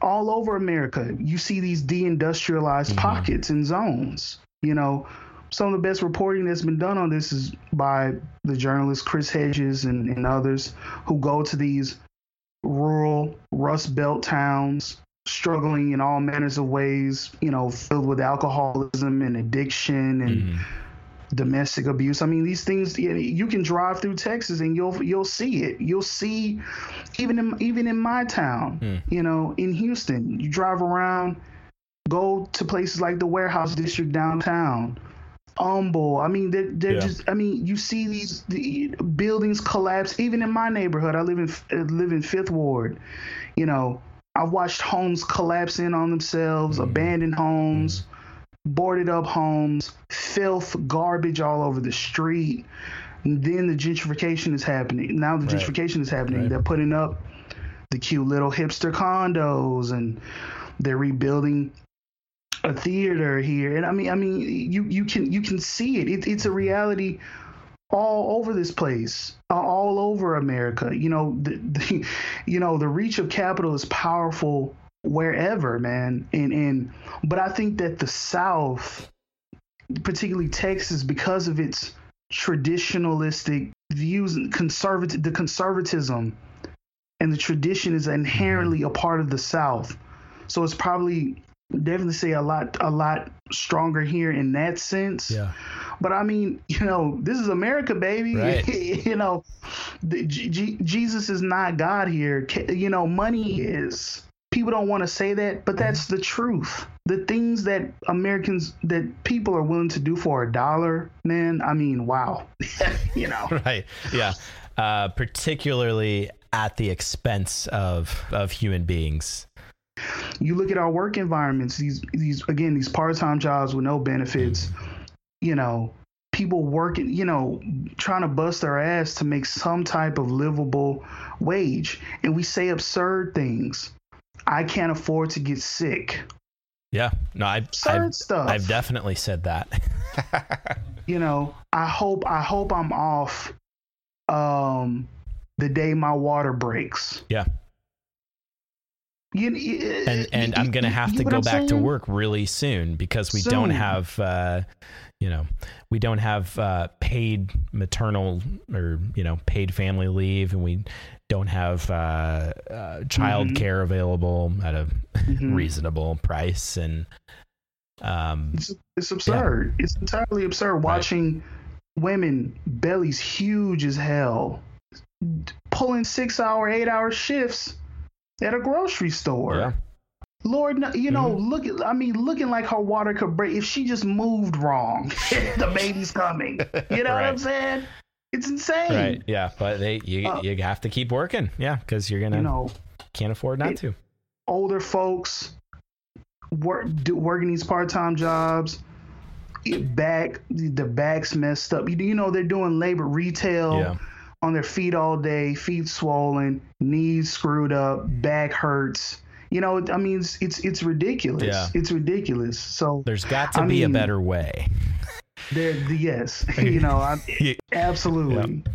all over America. You see these deindustrialized pockets and zones. You know, some of the best reporting that's been done on this is by the journalist Chris Hedges and, and others who go to these rural Rust Belt towns, struggling in all manners of ways, you know, filled with alcoholism and addiction and mm-hmm. domestic abuse. I mean, these things you you can drive through Texas and you'll you'll see it. You'll see even in even in my town, hmm. you know, in Houston, you drive around, go to places like the warehouse district downtown. Humble. I mean, they're, they're Yeah. just. I mean, you see these the buildings collapse. Even in my neighborhood, I live in live in Fifth Ward. You know, I've watched homes collapse in on themselves, mm-hmm. abandoned homes, mm-hmm. boarded up homes, filth, garbage all over the street. And then the gentrification is happening. Now the Right. gentrification is happening. Right. They're putting up the cute little hipster condos and they're rebuilding a theater here. And I mean, I mean, you you can you can see it. it it's a reality all over this place, uh, all over America. You know, the, the you know the reach of capital is powerful wherever, man. And and but I think that the South, particularly Texas, because of its traditionalistic views conservative the conservatism and the tradition is inherently a part of the South. So it's probably definitely say a lot a lot stronger here in that sense. Yeah. But I mean, you know, this is America, baby. Right. you know, the, G- G- Jesus is not God here. You know, money is. People don't want to say that, but that's the truth. The things that Americans, that people are willing to do for a dollar, man. I mean, wow. you know. Right. Yeah. Uh, particularly at the expense of of human beings. You look at our work environments. These these again these part time jobs with no benefits. You know, people working. You know, trying to bust their ass to make some type of livable wage, and we say absurd things. I can't afford to get sick. Yeah, no, I've, Absurd I've, stuff. I've definitely said that. you know, I hope I hope I'm off um the day my water breaks. yeah, You, and and I'm gonna have to go back to work really soon because we don't have, uh, you know, we don't have uh, paid maternal or you know paid family leave, and we don't have uh, uh, child Mhm. care available at a Mhm. reasonable price, and um, It's, it's absurd. It's entirely absurd watching women bellies huge as hell pulling six hour, eight hour shifts at a grocery store. yeah, Lord, you know, Mm-hmm. look at, I mean, looking like her water could break. If she just moved wrong, the baby's coming. You know what I'm saying? It's insane. right, yeah, but they you Uh, you have to keep working, yeah, because you're gonna You know, can't afford not it- to. older folks work do, working these part-time jobs it back the backs messed up you, you know they're doing labor retail Yeah. On their feet all day feet swollen knees screwed up back hurts you know i mean it's it's, it's ridiculous Yeah. it's ridiculous so There's got to I be a better way. there yes you know I, Yeah.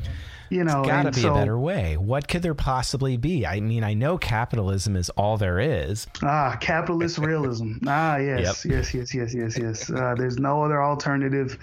You know it's Got to be so, a better way. What could there possibly be? I mean, I know capitalism is all there is. Ah, capitalist realism. Ah, yes, yes, yes, yes, yes, yes. Uh, there's no other alternative.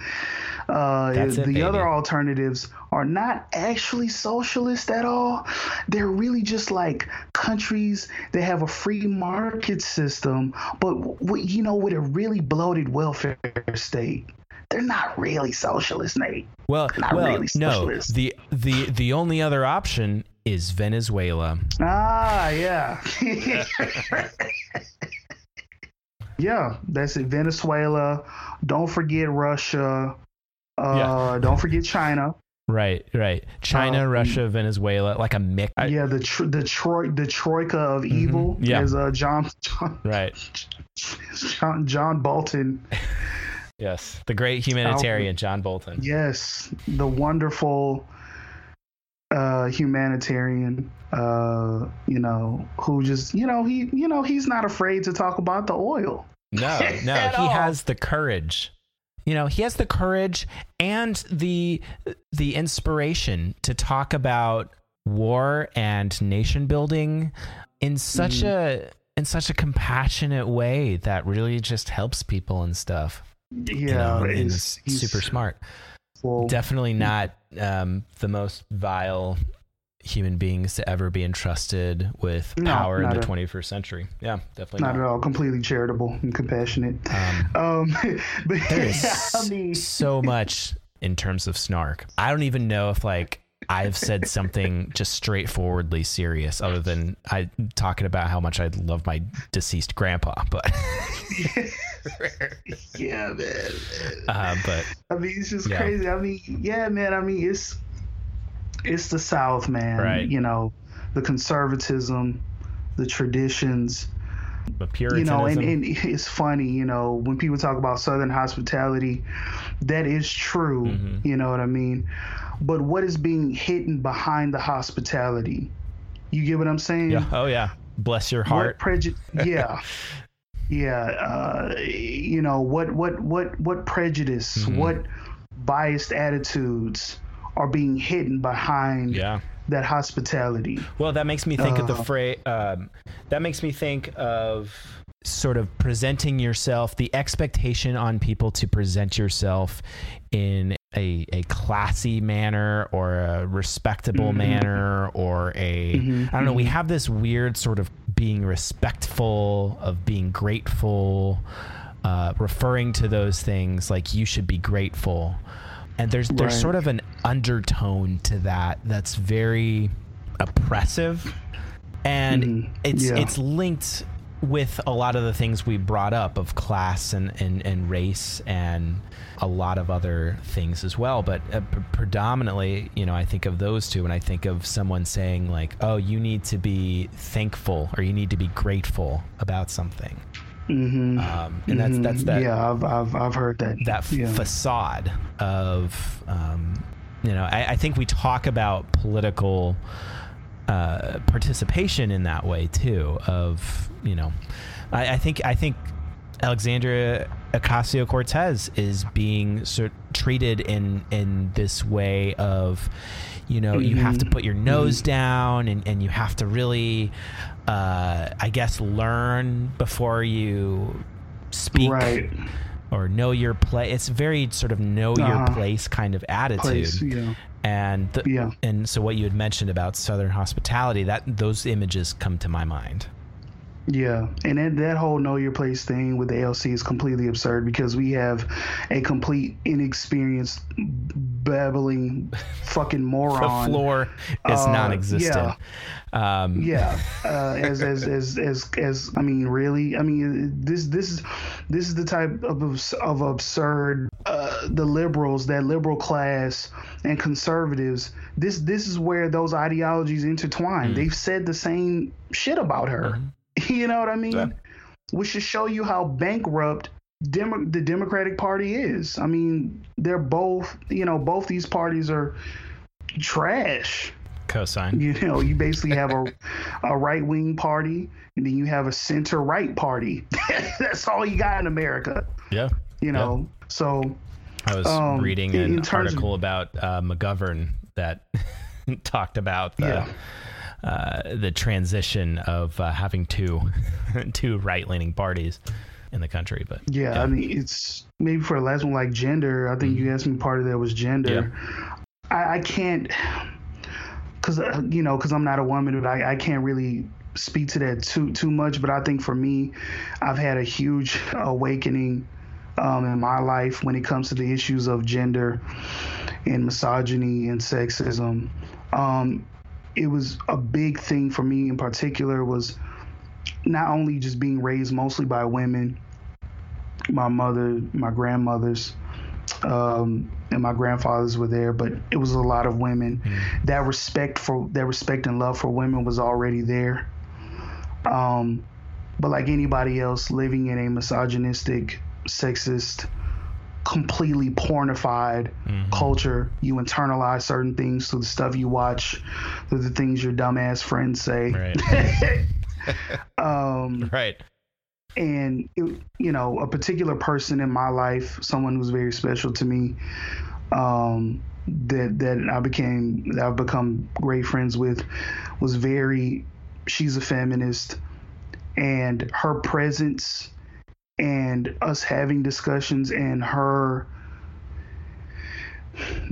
Uh, That's it, the baby. other alternatives are not actually socialist at all. They're really just like countries that have a free market system, but w- you know, with a really bloated welfare state. They're not really socialist, Nate. Well, Not well, really no. socialist. The the the only other option is Venezuela. Ah, yeah. yeah, that's it. Venezuela. Don't forget Russia. Uh, Yeah. Don't forget China. Right, right. China, Um, Russia, Venezuela, like a mix. Yeah, the tr- the Troy the troika of evil, Mm-hmm. Yeah. as uh, John John, Right. John John Bolton. Yes. The great humanitarian John Bolton. Yes, the wonderful uh, humanitarian. Uh, you know, who just you know he you know he's not afraid to talk about the oil. No, no, he all. has the courage. You know, he has the courage and the the inspiration to talk about war and nation building in such Mm. a in such a compassionate way that really just helps people and stuff. Yeah, you know, and it's- it's he's super smart. full- Definitely not um, the most vile human beings to ever be entrusted with No, power in the at- 21st century. Yeah, definitely not not. at all completely charitable and compassionate Um, um but there is i mean so much in terms of snark. I don't even know if like I've said something just straightforwardly serious other than I talking about how much I love my deceased grandpa, but yeah man. Uh, but i mean it's just Yeah. crazy. I mean yeah man. I mean it's it's the south man. Right. you know the conservatism the traditions. But you know and, and it's funny you know when people talk about southern hospitality that is true. Mhm. you know what i mean but what is being hidden behind the hospitality you get what i'm saying yeah, oh yeah, bless your what heart. prejudice yeah yeah uh you know what what what what prejudice Mhm. what biased attitudes are being hidden behind Yeah. that hospitality Well, that makes me think of the Uh, phrase. Um, that makes me think of sort of presenting yourself, the expectation on people to present yourself in a, a classy manner or a respectable Mhm. manner or a Mhm, I don't know. We have this weird sort of being respectful, of being grateful, uh, referring to those things like you should be grateful. And there's there's Right. sort of an undertone to that that's very oppressive, and Mhm, it's yeah. it's linked with a lot of the things we brought up of class and, and, and race and a lot of other things as well. But uh, p- predominantly, you know, I think of those two and I think of someone saying, like, oh, you need to be thankful or you need to be grateful about something. Mm-hmm. Um, and that's, that's that. yeah, I've, I've, I've heard that. that f- yeah. facade of um, you know I, I think we talk about political uh, participation in that way too of you know I, I think I think Alexandria Ocasio Cortez is being sort treated in in this way of you know you have to Mm-hmm. put your nose down and, and you have to really uh, I guess learn before you speak right. or know your place. It's very sort of know your Uh-huh. place kind of attitude. Place, yeah. And the, Yeah. and so what you had mentioned about Southern hospitality, that those images come to my mind. Yeah, and that, that whole know your place thing with the AOC is completely absurd because we have a complete inexperienced, babbling, fucking moron. The floor is uh, non-existent. Um, Yeah, uh, as, as as as as I mean, really, I mean, this this is this is the type of of absurd uh, the liberals, that liberal class and conservatives. This this is where those ideologies intertwine. They've said the same shit about her. You know what I mean? Yeah. Which should show you how bankrupt Demo- the Democratic Party is. I mean, they're both, you know, both these parties are trash. Cosine. You know, you basically have a a right wing party, and then you have a center right party. That's all you got in America. Yeah. You know, so I was Um, reading an terms of- article about uh, McGovern that talked about the Yeah. Uh, the transition of uh, having two two right leaning parties in the country. But yeah, I mean, it's maybe for the last one like gender. I think you asked me part of that was gender. I, I can't, cause uh, you know, cause I'm not a woman, but I, I can't really speak to that too too much. But I think for me, I've had a huge awakening um, in my life when it comes to the issues of gender and misogyny and sexism. Um, it was a big thing for me in particular was not only just being raised mostly by women, my mother, my grandmothers, um, and my grandfathers were there, but it was a lot of women. That respect for that respect and love for women was already there. Um, but like anybody else living in a misogynistic, sexist, completely pornified culture, you internalize certain things through the stuff you watch, through the things your dumbass friends say. right, Um, right, and it, you know a particular person in my life someone who's very special to me um, that that I became that I've become great friends with was very she's a feminist. And her presence and us having discussions and her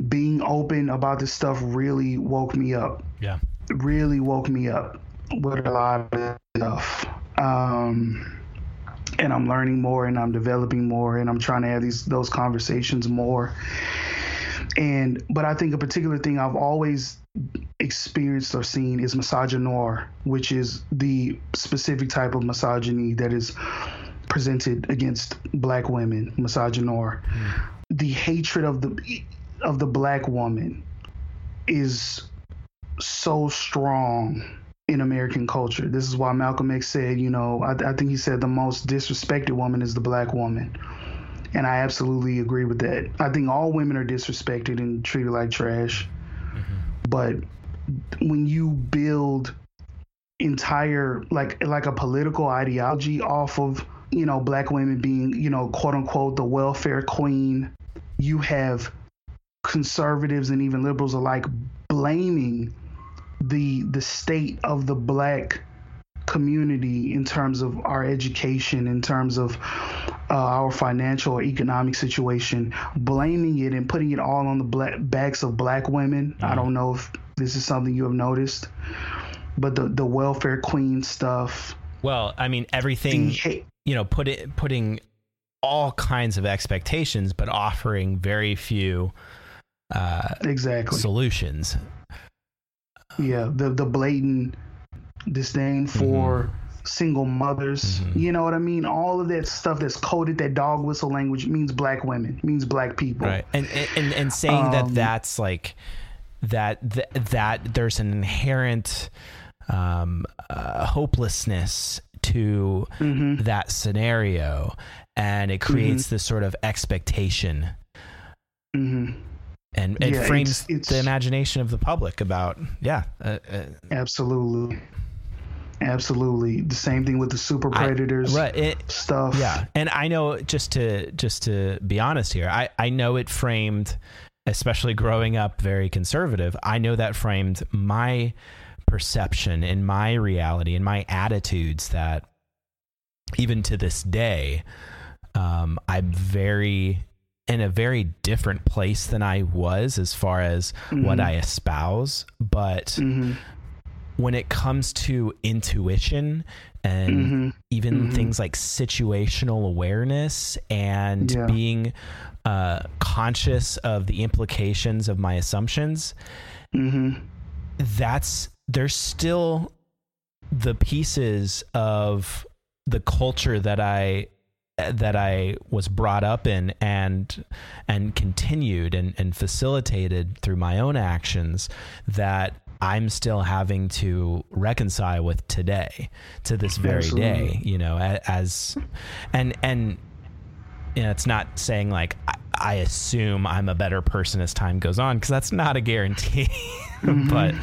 being open about this stuff really woke me up yeah, really woke me up with a lot of stuff. Um, and I'm learning more and I'm developing more and I'm trying to have these those conversations more. And but I think a particular thing I've always experienced or seen is misogynoir, which is the specific type of misogyny that is presented against black women, misogynoir. Hmm. The hatred of the of the black woman is so strong in American culture. This is why Malcolm X said, you know, I, I think he said the most disrespected woman is the black woman. And I absolutely agree with that. I think all women are disrespected and treated like trash. Mm-hmm. But when you build entire like like a political ideology off of you know black women being you know quote unquote the welfare queen you have conservatives and even liberals alike blaming the the state of the black community in terms of our education in terms of uh, our financial or economic situation blaming it and putting it all on the black backs of black women. I don't know if this is something you have noticed but the the welfare queen stuff Well, I mean, everything hate you know, put it putting all kinds of expectations, but offering very few uh, exactly solutions. yeah the the blatant disdain for single mothers. Mm-hmm. You know what I mean? All of that stuff that's coded, that dog whistle language means black women, means black people. right and and and saying that Um, that's like that th- that there's an inherent um uh, hopelessness to Mm-hmm. that scenario and it creates this sort of expectation hmm and it Yeah, frames it's- it's- the imagination of the public about yeah uh, uh, Absolutely. Absolutely. The same thing with the super I- predators right it, stuff. Yeah, and I know just to just to be honest here, I I know it framed, especially growing up very conservative. I know that framed my perception in my reality and my attitudes that even to this day, um, I'm very in a very different place than I was as far as what I espouse, but hmm when it comes to intuition and Mm-hmm. even things like situational awareness and Yeah. being uh, conscious of the implications of my assumptions, hmm that's there's still the pieces of the culture that I that I was brought up in and and continued and, and facilitated through my own actions that I'm still having to reconcile with today to this very Absolutely. day you know as and and you know, it's not saying like I, assume I'm a better person as time goes on because that's not a guarantee. but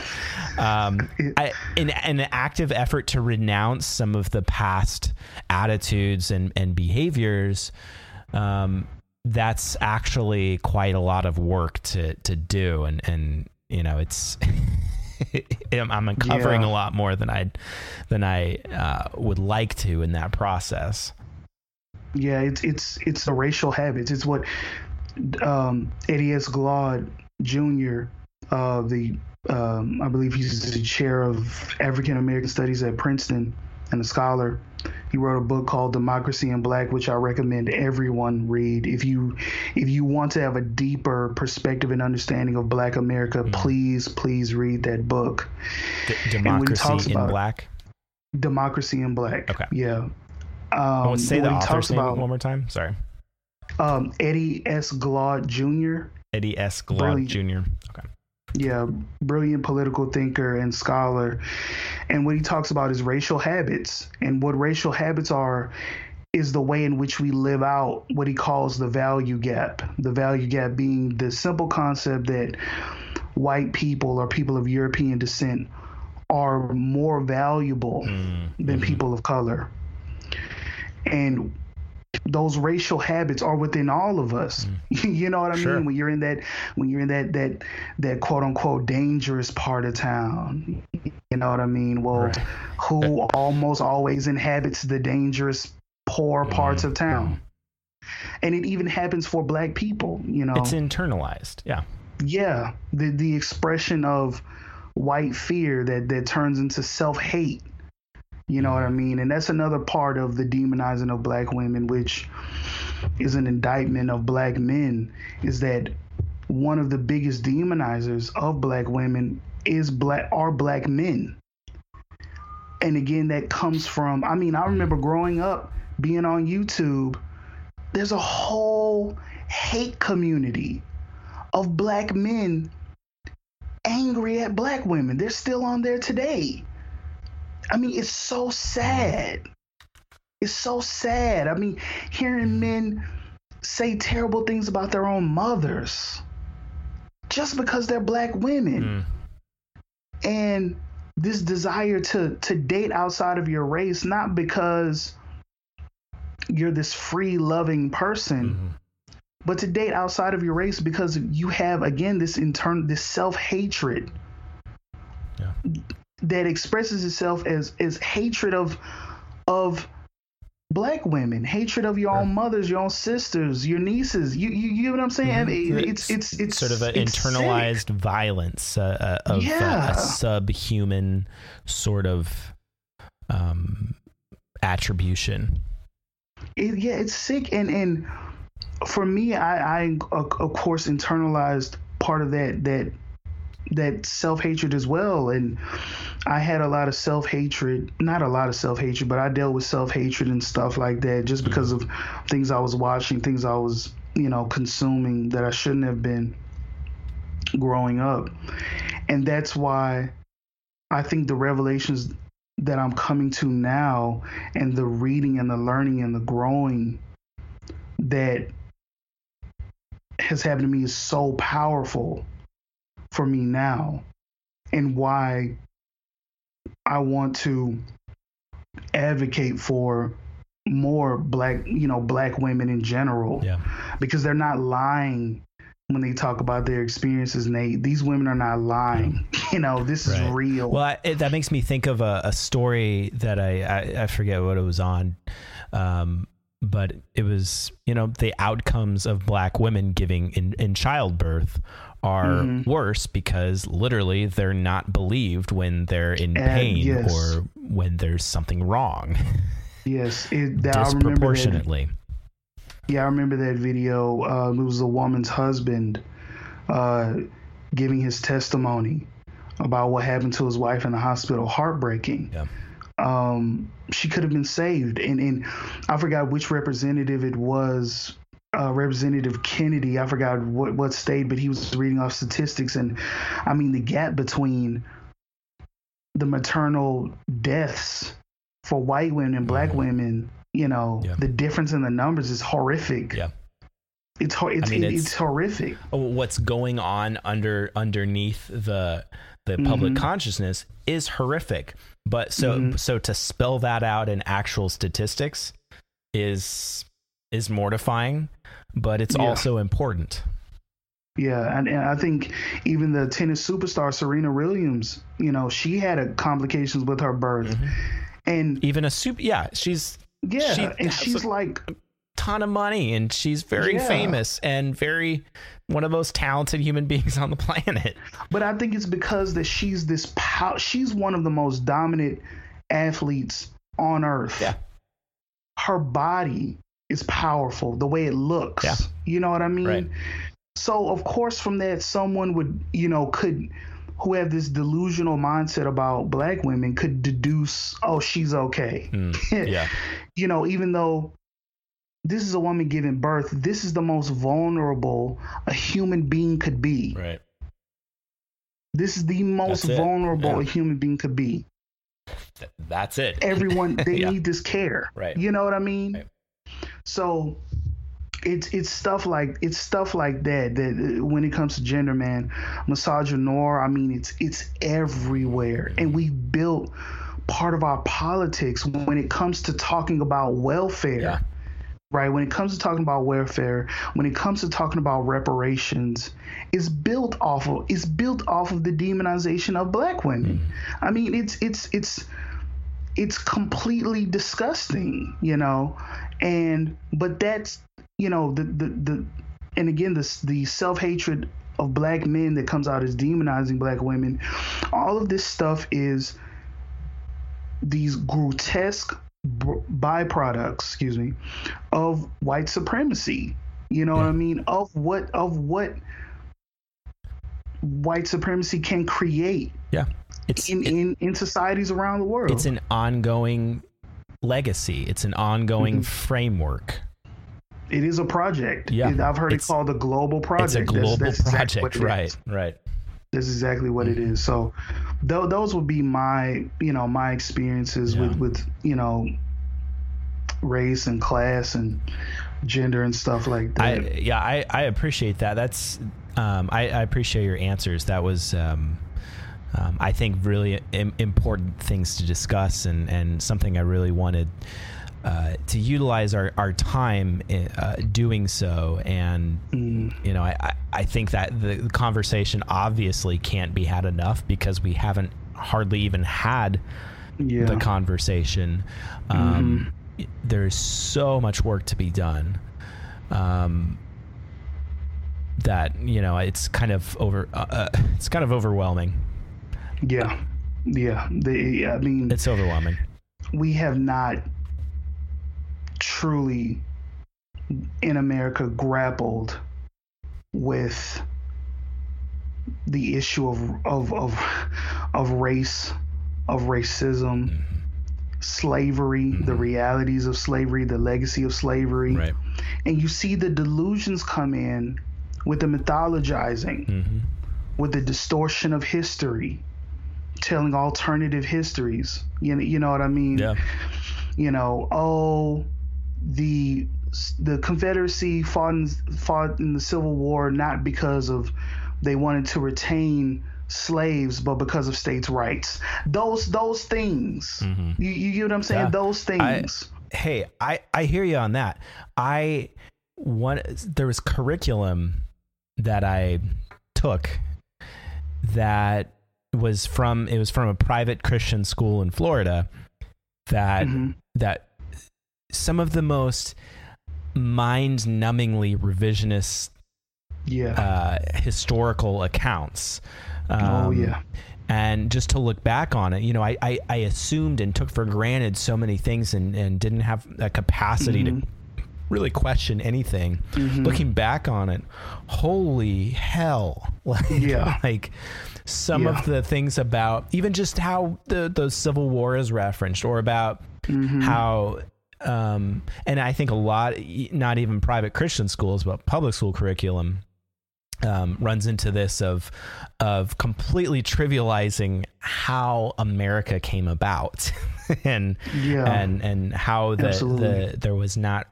um, I, in, in an active effort to renounce some of the past attitudes and, and behaviors, um, that's actually quite a lot of work to, to do. And, and, you know, it's, I'm I'm uncovering Yeah. a lot more than I, than I uh, would like to in that process. Yeah, it's it's it's the racial habits. It's what um, Eddie S. Glaude Jr. Uh, the um, I believe he's the chair of African American Studies at Princeton and a scholar. He wrote a book called Democracy in Black, which I recommend everyone read. If you if you want to have a deeper perspective and understanding of Black America, please please read that book. D- democracy in black. Democracy in Black. Okay. Yeah. Oh, Um, say and the author's name about one more time. Sorry. um, Eddie S. Glaude Jr. Eddie S. Glaude Jr. Okay. Yeah, brilliant political thinker and scholar. And what he talks about is racial habits. And what racial habits are is the way in which we live out what he calls the value gap. The value gap being the simple concept that white people or people of European descent are more valuable than people of color. And those racial habits are within all of us. Mm. you know what I Sure. mean? When you're in that when you're in that that that quote unquote dangerous part of town. You know what I mean? Well, Right. who almost always inhabits the dangerous poor mm-hmm. parts of town. And it even happens for black people, you know. It's internalized. Yeah. yeah, the the expression of white fear that that turns into self-hate. You know what I mm-hmm. mean? And that's another part of the demonizing of black women, which is an indictment of black men, is that one of the biggest demonizers of black women is black are black men. And again, that comes from I mean, I remember growing up being on YouTube, there's a whole hate community of black men angry at black women. They're still on there today. I mean, it's so sad. It's so sad. I mean, hearing men say terrible things about their own mothers just because they're black women. Mm. And this desire to to date outside of your race not because you're this free loving person Mhm. but to date outside of your race because you have again this intern this self-hatred Yeah. That expresses itself as as hatred of of black women hatred of your own mothers your own sisters your nieces you you, you know what i'm saying mean, it's it's it's sort of an it's sick. internalized violence uh, uh, of uh, Yeah. a subhuman sort of um, attribution. it, yeah, it's sick. And and for me, I, I of course internalized part of that that that self hatred as well. And I had a lot of self hatred, not a lot of self hatred, but I dealt with self hatred and stuff like that just mm-hmm. because of things I was watching, things I was, you know, consuming that I shouldn't have been growing up. And that's why I think the revelations that I'm coming to now and the reading and the learning and the growing that has happened to me is so powerful for me now and why I want to advocate for more black, you know, black women in general. Yeah. Because they're not lying when they talk about their experiences, Nate. These women are not lying. You know, this is real. Well, I, it, that makes me think of a, a story that I, I I forget what it was on, um, but it was you know the outcomes of black women giving in in childbirth are Mm-hmm. worse because literally they're not believed when they're in And pain yes. or when there's something wrong yes, it, that, I remember that. disproportionately. Yeah, I remember that video. Uh, it was a woman's husband uh, giving his testimony about what happened to his wife in the hospital. Heartbreaking. Yeah. Um, she could have been saved, and and I forgot which representative it was. Uh, Representative Kennedy, I forgot what what state, but he was reading off statistics, and I mean the gap between the maternal deaths for white women and black women, you know, Mm-hmm. Yeah. the difference in the numbers is horrific. Yeah. It's it's, mean, it's- it's horrific. what's going on under underneath the the public Mhm. consciousness is horrific but so Mhm. so to spell that out in actual statistics is is mortifying but it's Yeah. also important Yeah, and, and I think even the tennis superstar Serena Williams, you know, she had a complications with her birth, and even a soup yeah she's yeah, Mm-hmm. she and she's a- like, ton of money and she's very Yeah. famous and very one of the most talented human beings on the planet but I think it's because that she's this pow- she's one of the most dominant athletes on earth. Yeah. her body is powerful the way it looks. Yeah. You know what I mean? Right. So of course from that someone would, you know, could who have this delusional mindset about black women could deduce, oh, she's okay. Mm, yeah you know, even though this is a woman giving birth, this is the most vulnerable a human being could be. right This is the most vulnerable Yeah. a human being could be. Th- that's it Everyone they Yeah. need this care. Right. You know what I mean? Right. So it's it's stuff like it's stuff like that that uh, when it comes to gender, man, misogynoir. I mean, it's it's everywhere, and we built part of our politics when it comes to talking about welfare. Yeah. Right, when it comes to talking about welfare, when it comes to talking about reparations, it's built off of it's built off of the demonization of black women. I mean, it's it's it's it's completely disgusting, you know. And but that's you know the the, the and again the the self hatred of black men that comes out as demonizing black women. All of this stuff is these grotesque byproducts, excuse me, of white supremacy. You know what I mean? Of what of what white supremacy can create yeah it's in, it- in, in societies around the world. it's an ongoing legacy it's an ongoing framework it is a project. Yeah, It- I've heard it called a global project. it's a global that's, that's project it right is. right That's exactly what it is. So, th- those would be my, you know, my experiences Yeah. with, with, you know, race and class and gender and stuff like that. I yeah, I, I appreciate that. That's um, I, I appreciate your answers. That was um, um, I think really Im- important things to discuss and, and something I really wanted uh, to utilize our, our time uh, doing so. And you know, I, I, think that the conversation obviously can't be had enough because we haven't hardly even had yeah. the conversation. Um, There's so much work to be done. Um, that you know, it's kind of over. Uh, uh, it's kind of overwhelming. Yeah. Yeah. They, I mean, It's overwhelming. we have not truly in America grappled with the issue of of of, of race, of racism, mm-hmm. slavery, mm-hmm. the realities of slavery, the legacy of slavery, right. and you see the delusions come in with the mythologizing, mm-hmm. with the distortion of history, telling alternative histories. You know, you know what I mean? Yeah. You know, oh, the the Confederacy fought in, fought in the Civil War not because of they wanted to retain slaves, but because of states' rights. Those those things. Mm-hmm. You, you get what I'm saying? Yeah. Those things. I, hey, I I hear you on that. I one there was curriculum that I took that was from it was from a private Christian school in Florida that mm-hmm. that some of the most mind-numbingly revisionist yeah uh, historical accounts oh, um, oh yeah and just to look back on it you know I, I, I assumed and took for granted so many things and, and didn't have a capacity mm-hmm. to really question anything mm-hmm. looking back on it holy hell like, yeah like some yeah. of the things about even just how the the civil war is referenced or about mm-hmm. how um, and I think a lot, not even private Christian schools, but public school curriculum um, runs into this of of completely trivializing how America came about, and yeah. and and how the, the there was not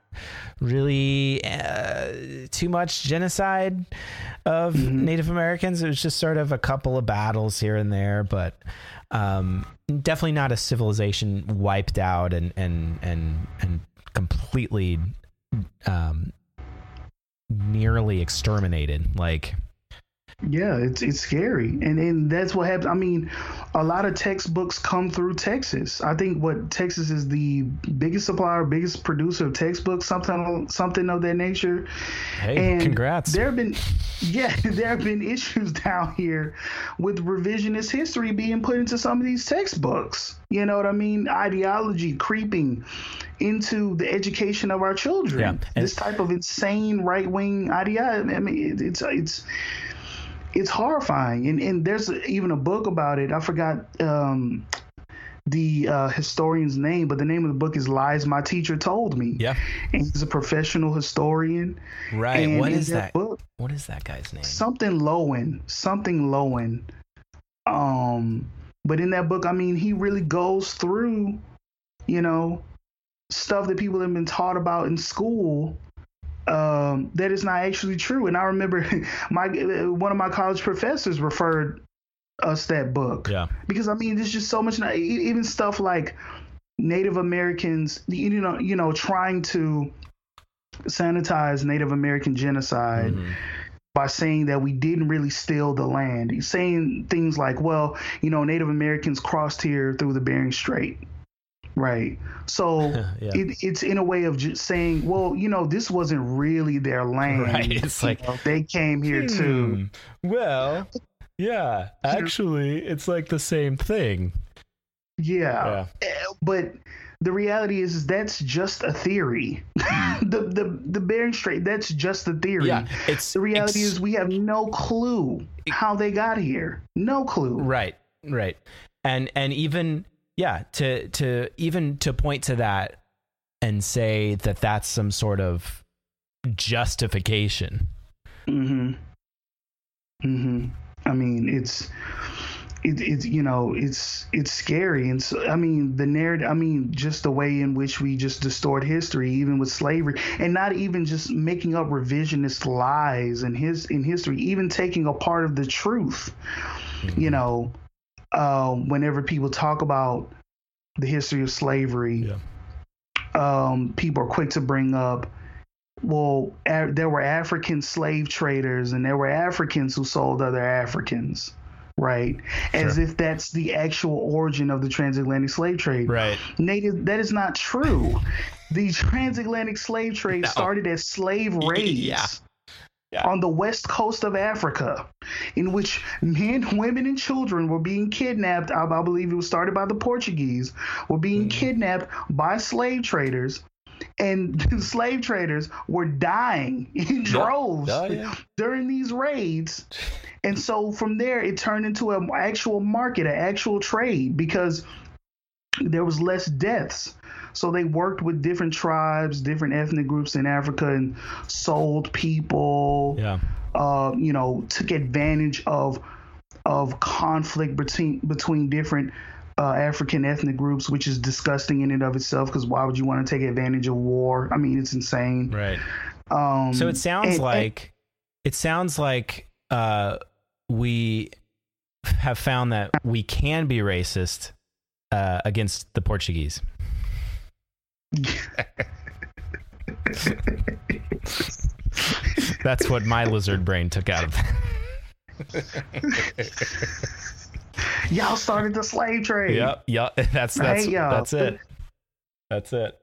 really uh, too much genocide of mm-hmm. Native Americans. It was just sort of a couple of battles here and there, but um, definitely not a civilization wiped out and and and and completely um, nearly exterminated. Like yeah, it's it's scary, and and that's what happens. I mean, a lot of textbooks come through Texas. I think what Texas is the biggest supplier, biggest producer of textbooks, something something of that nature. Hey, and congrats! There have been, yeah, there have been issues down here with revisionist history being put into some of these textbooks. You know what I mean? Ideology creeping into the education of our children. Yeah, this type of insane right wing ideology. I mean, it, it's it's it's horrifying. And and there's even a book about it. I forgot um, the uh, historian's name, but the name of the book is "Lies My Teacher Told Me." Yeah, and he's a professional historian. Right. And what is that? Book, what is that guy's name? Something Loewen. Something Loewen. Um, but in that book, I mean, he really goes through, you know, stuff that people have been taught about in school um, that is not actually true. And I remember my one of my college professors referred us that book. Yeah. Because I mean, there's just so much. Even stuff like Native Americans, you know, you know, trying to sanitize Native American genocide. Mm-hmm by saying that we didn't really steal the land. He's saying things like, well, you know, Native Americans crossed here through the Bering Strait. Right. So yeah. it, it's in a way of just saying, well, you know, this wasn't really their land. Right. It's like know, they came here hmm, too. Well, yeah. Actually, it's like the same thing. Yeah. yeah. Eh, but the reality is, is that's just a theory. the the the Bering Strait, that's just a theory. Yeah, it's the reality it's, is we have no clue how they got here. No clue. Right. Right. And and even yeah, to to even to point to that and say that that's some sort of justification. Mhm. Mhm. I mean, it's it, it's you know it's it's scary and so i mean the narrative i mean just the way in which we just distort history even with slavery and not even just making up revisionist lies in his in history even taking a part of the truth mm-hmm. you know uh, whenever people talk about the history of slavery, yeah. um, people are quick to bring up, well, a- there were African slave traders and there were Africans who sold other Africans, right? Sure. As if that's the actual origin of the transatlantic slave trade. Right. Native, that is not true. the transatlantic slave trade no. started as slave raids. yeah yeah. on the west coast of Africa, in which men, women, and children were being kidnapped. I, believe it was started by the Portuguese, were being mm. kidnapped by slave traders and the slave traders were dying in droves Oh, yeah. during these raids. And so from there, it turned into an actual market, an actual trade, because there was less deaths. So they worked with different tribes, different ethnic groups in Africa, and sold people. Yeah. Uh, you know, took advantage of of conflict between between different uh, African ethnic groups, which is disgusting in and of itself. Because why would you want to take advantage of war? I mean, it's insane. Right. Um, So it sounds and- and- like it sounds like uh, we have found that we can be racist uh, against the Portuguese. That's what my lizard brain took out of that. y'all started the slave trade. Yep, yep. That's that's Hey, that's it. That's it.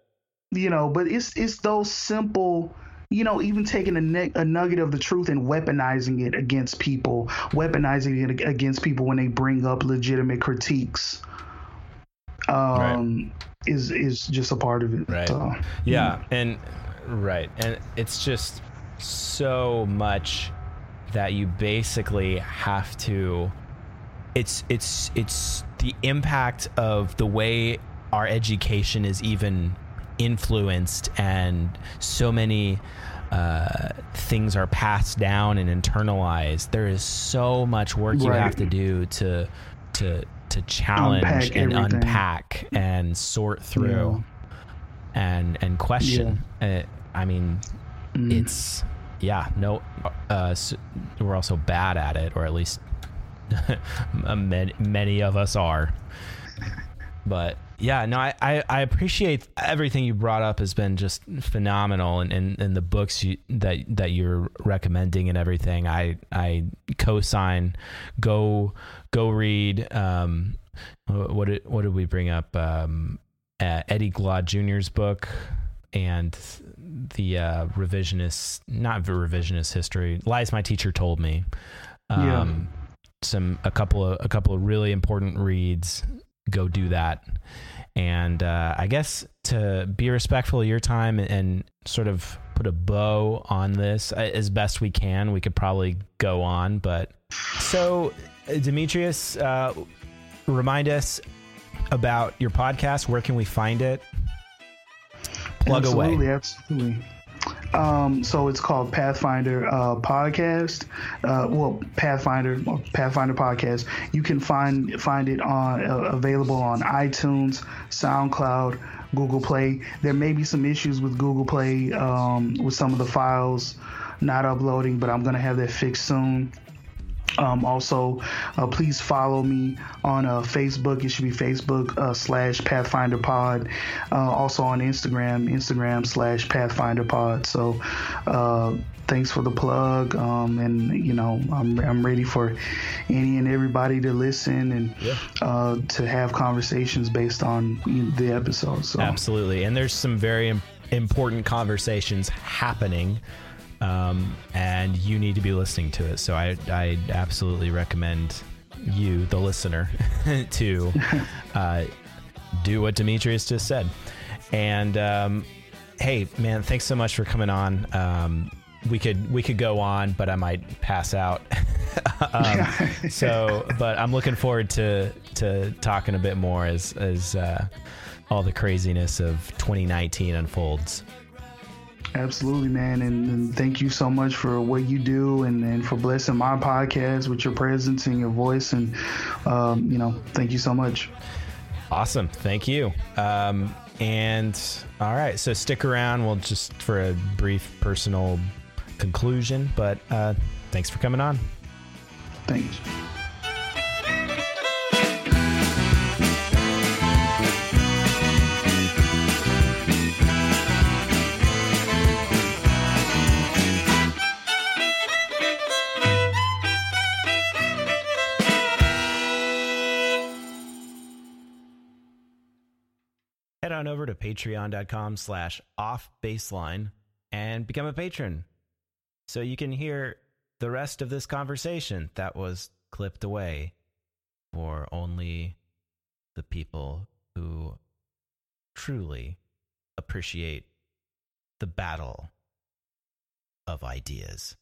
you know but it's it's those simple you know even taking a, ne- a nugget of the truth and weaponizing it against people weaponizing it against people when they bring up legitimate critiques um is is just a part of it Right. so, Yeah, and right, and it's just so much that you basically have to. It's it's it's the impact of the way our education is even influenced, and so many uh, things are passed down and internalized. There is so much work you have to do to to to challenge Unpack and everything. unpack and sort through and and question. Uh, I mean, Mm. it's yeah. No, uh, s we're also bad at it, or at least many, many of us are. But yeah, no, I, I, I appreciate everything you brought up has been just phenomenal, and, and, and the books you, that that you're recommending and everything. I I co-sign. Go go read. Um, what did what did we bring up? Um, uh, Eddie Glaude Jr.'s book and the uh, revisionist, not the revisionist history. Lies my teacher told me. Um, Some a couple of a couple of really important reads. Go do that. And uh, I guess to be respectful of your time and sort of put a bow on this uh, as best we can, we could probably go on. But so, Demetrius, uh, remind us about your podcast. Where can we find it? Plug absolutely, away. Absolutely. Um, so it's called Pathfinder uh, Podcast. Uh, well, Pathfinder Pathfinder Podcast. You can find find it on uh, available on iTunes, SoundCloud, Google Play. There may be some issues with Google Play um, with some of the files not uploading, but I'm gonna have that fixed soon. Um, also, uh, please follow me on uh, Facebook. It should be Facebook uh, slash Pathfinder Pod. Uh, also on Instagram, Instagram slash Pathfinder Pod. So, uh, thanks for the plug. Um, and you know, I'm I'm ready for any and everybody to listen and uh, to have conversations based on the episode. So, Absolutely. And there's some very important conversations happening. Um, and you need to be listening to it. So I, I absolutely recommend you, the listener, to uh, do what Demetrius just said. And um, hey, man, thanks so much for coming on. Um, we could we could go on, but I might pass out. um, so, but I'm looking forward to to talking a bit more as as uh, all the craziness of 2019 unfolds. Absolutely, man. And, and thank you so much for what you do and, and for blessing my podcast with your presence and your voice. And, um, you know, thank you so much. Awesome. Thank you. Um, and all right, so stick around. We'll just for a brief personal conclusion, but uh, thanks for coming on. Thanks. On over to patreon.com slash off baseline and become a patron so you can hear the rest of this conversation that was clipped away for only the people who truly appreciate the battle of ideas.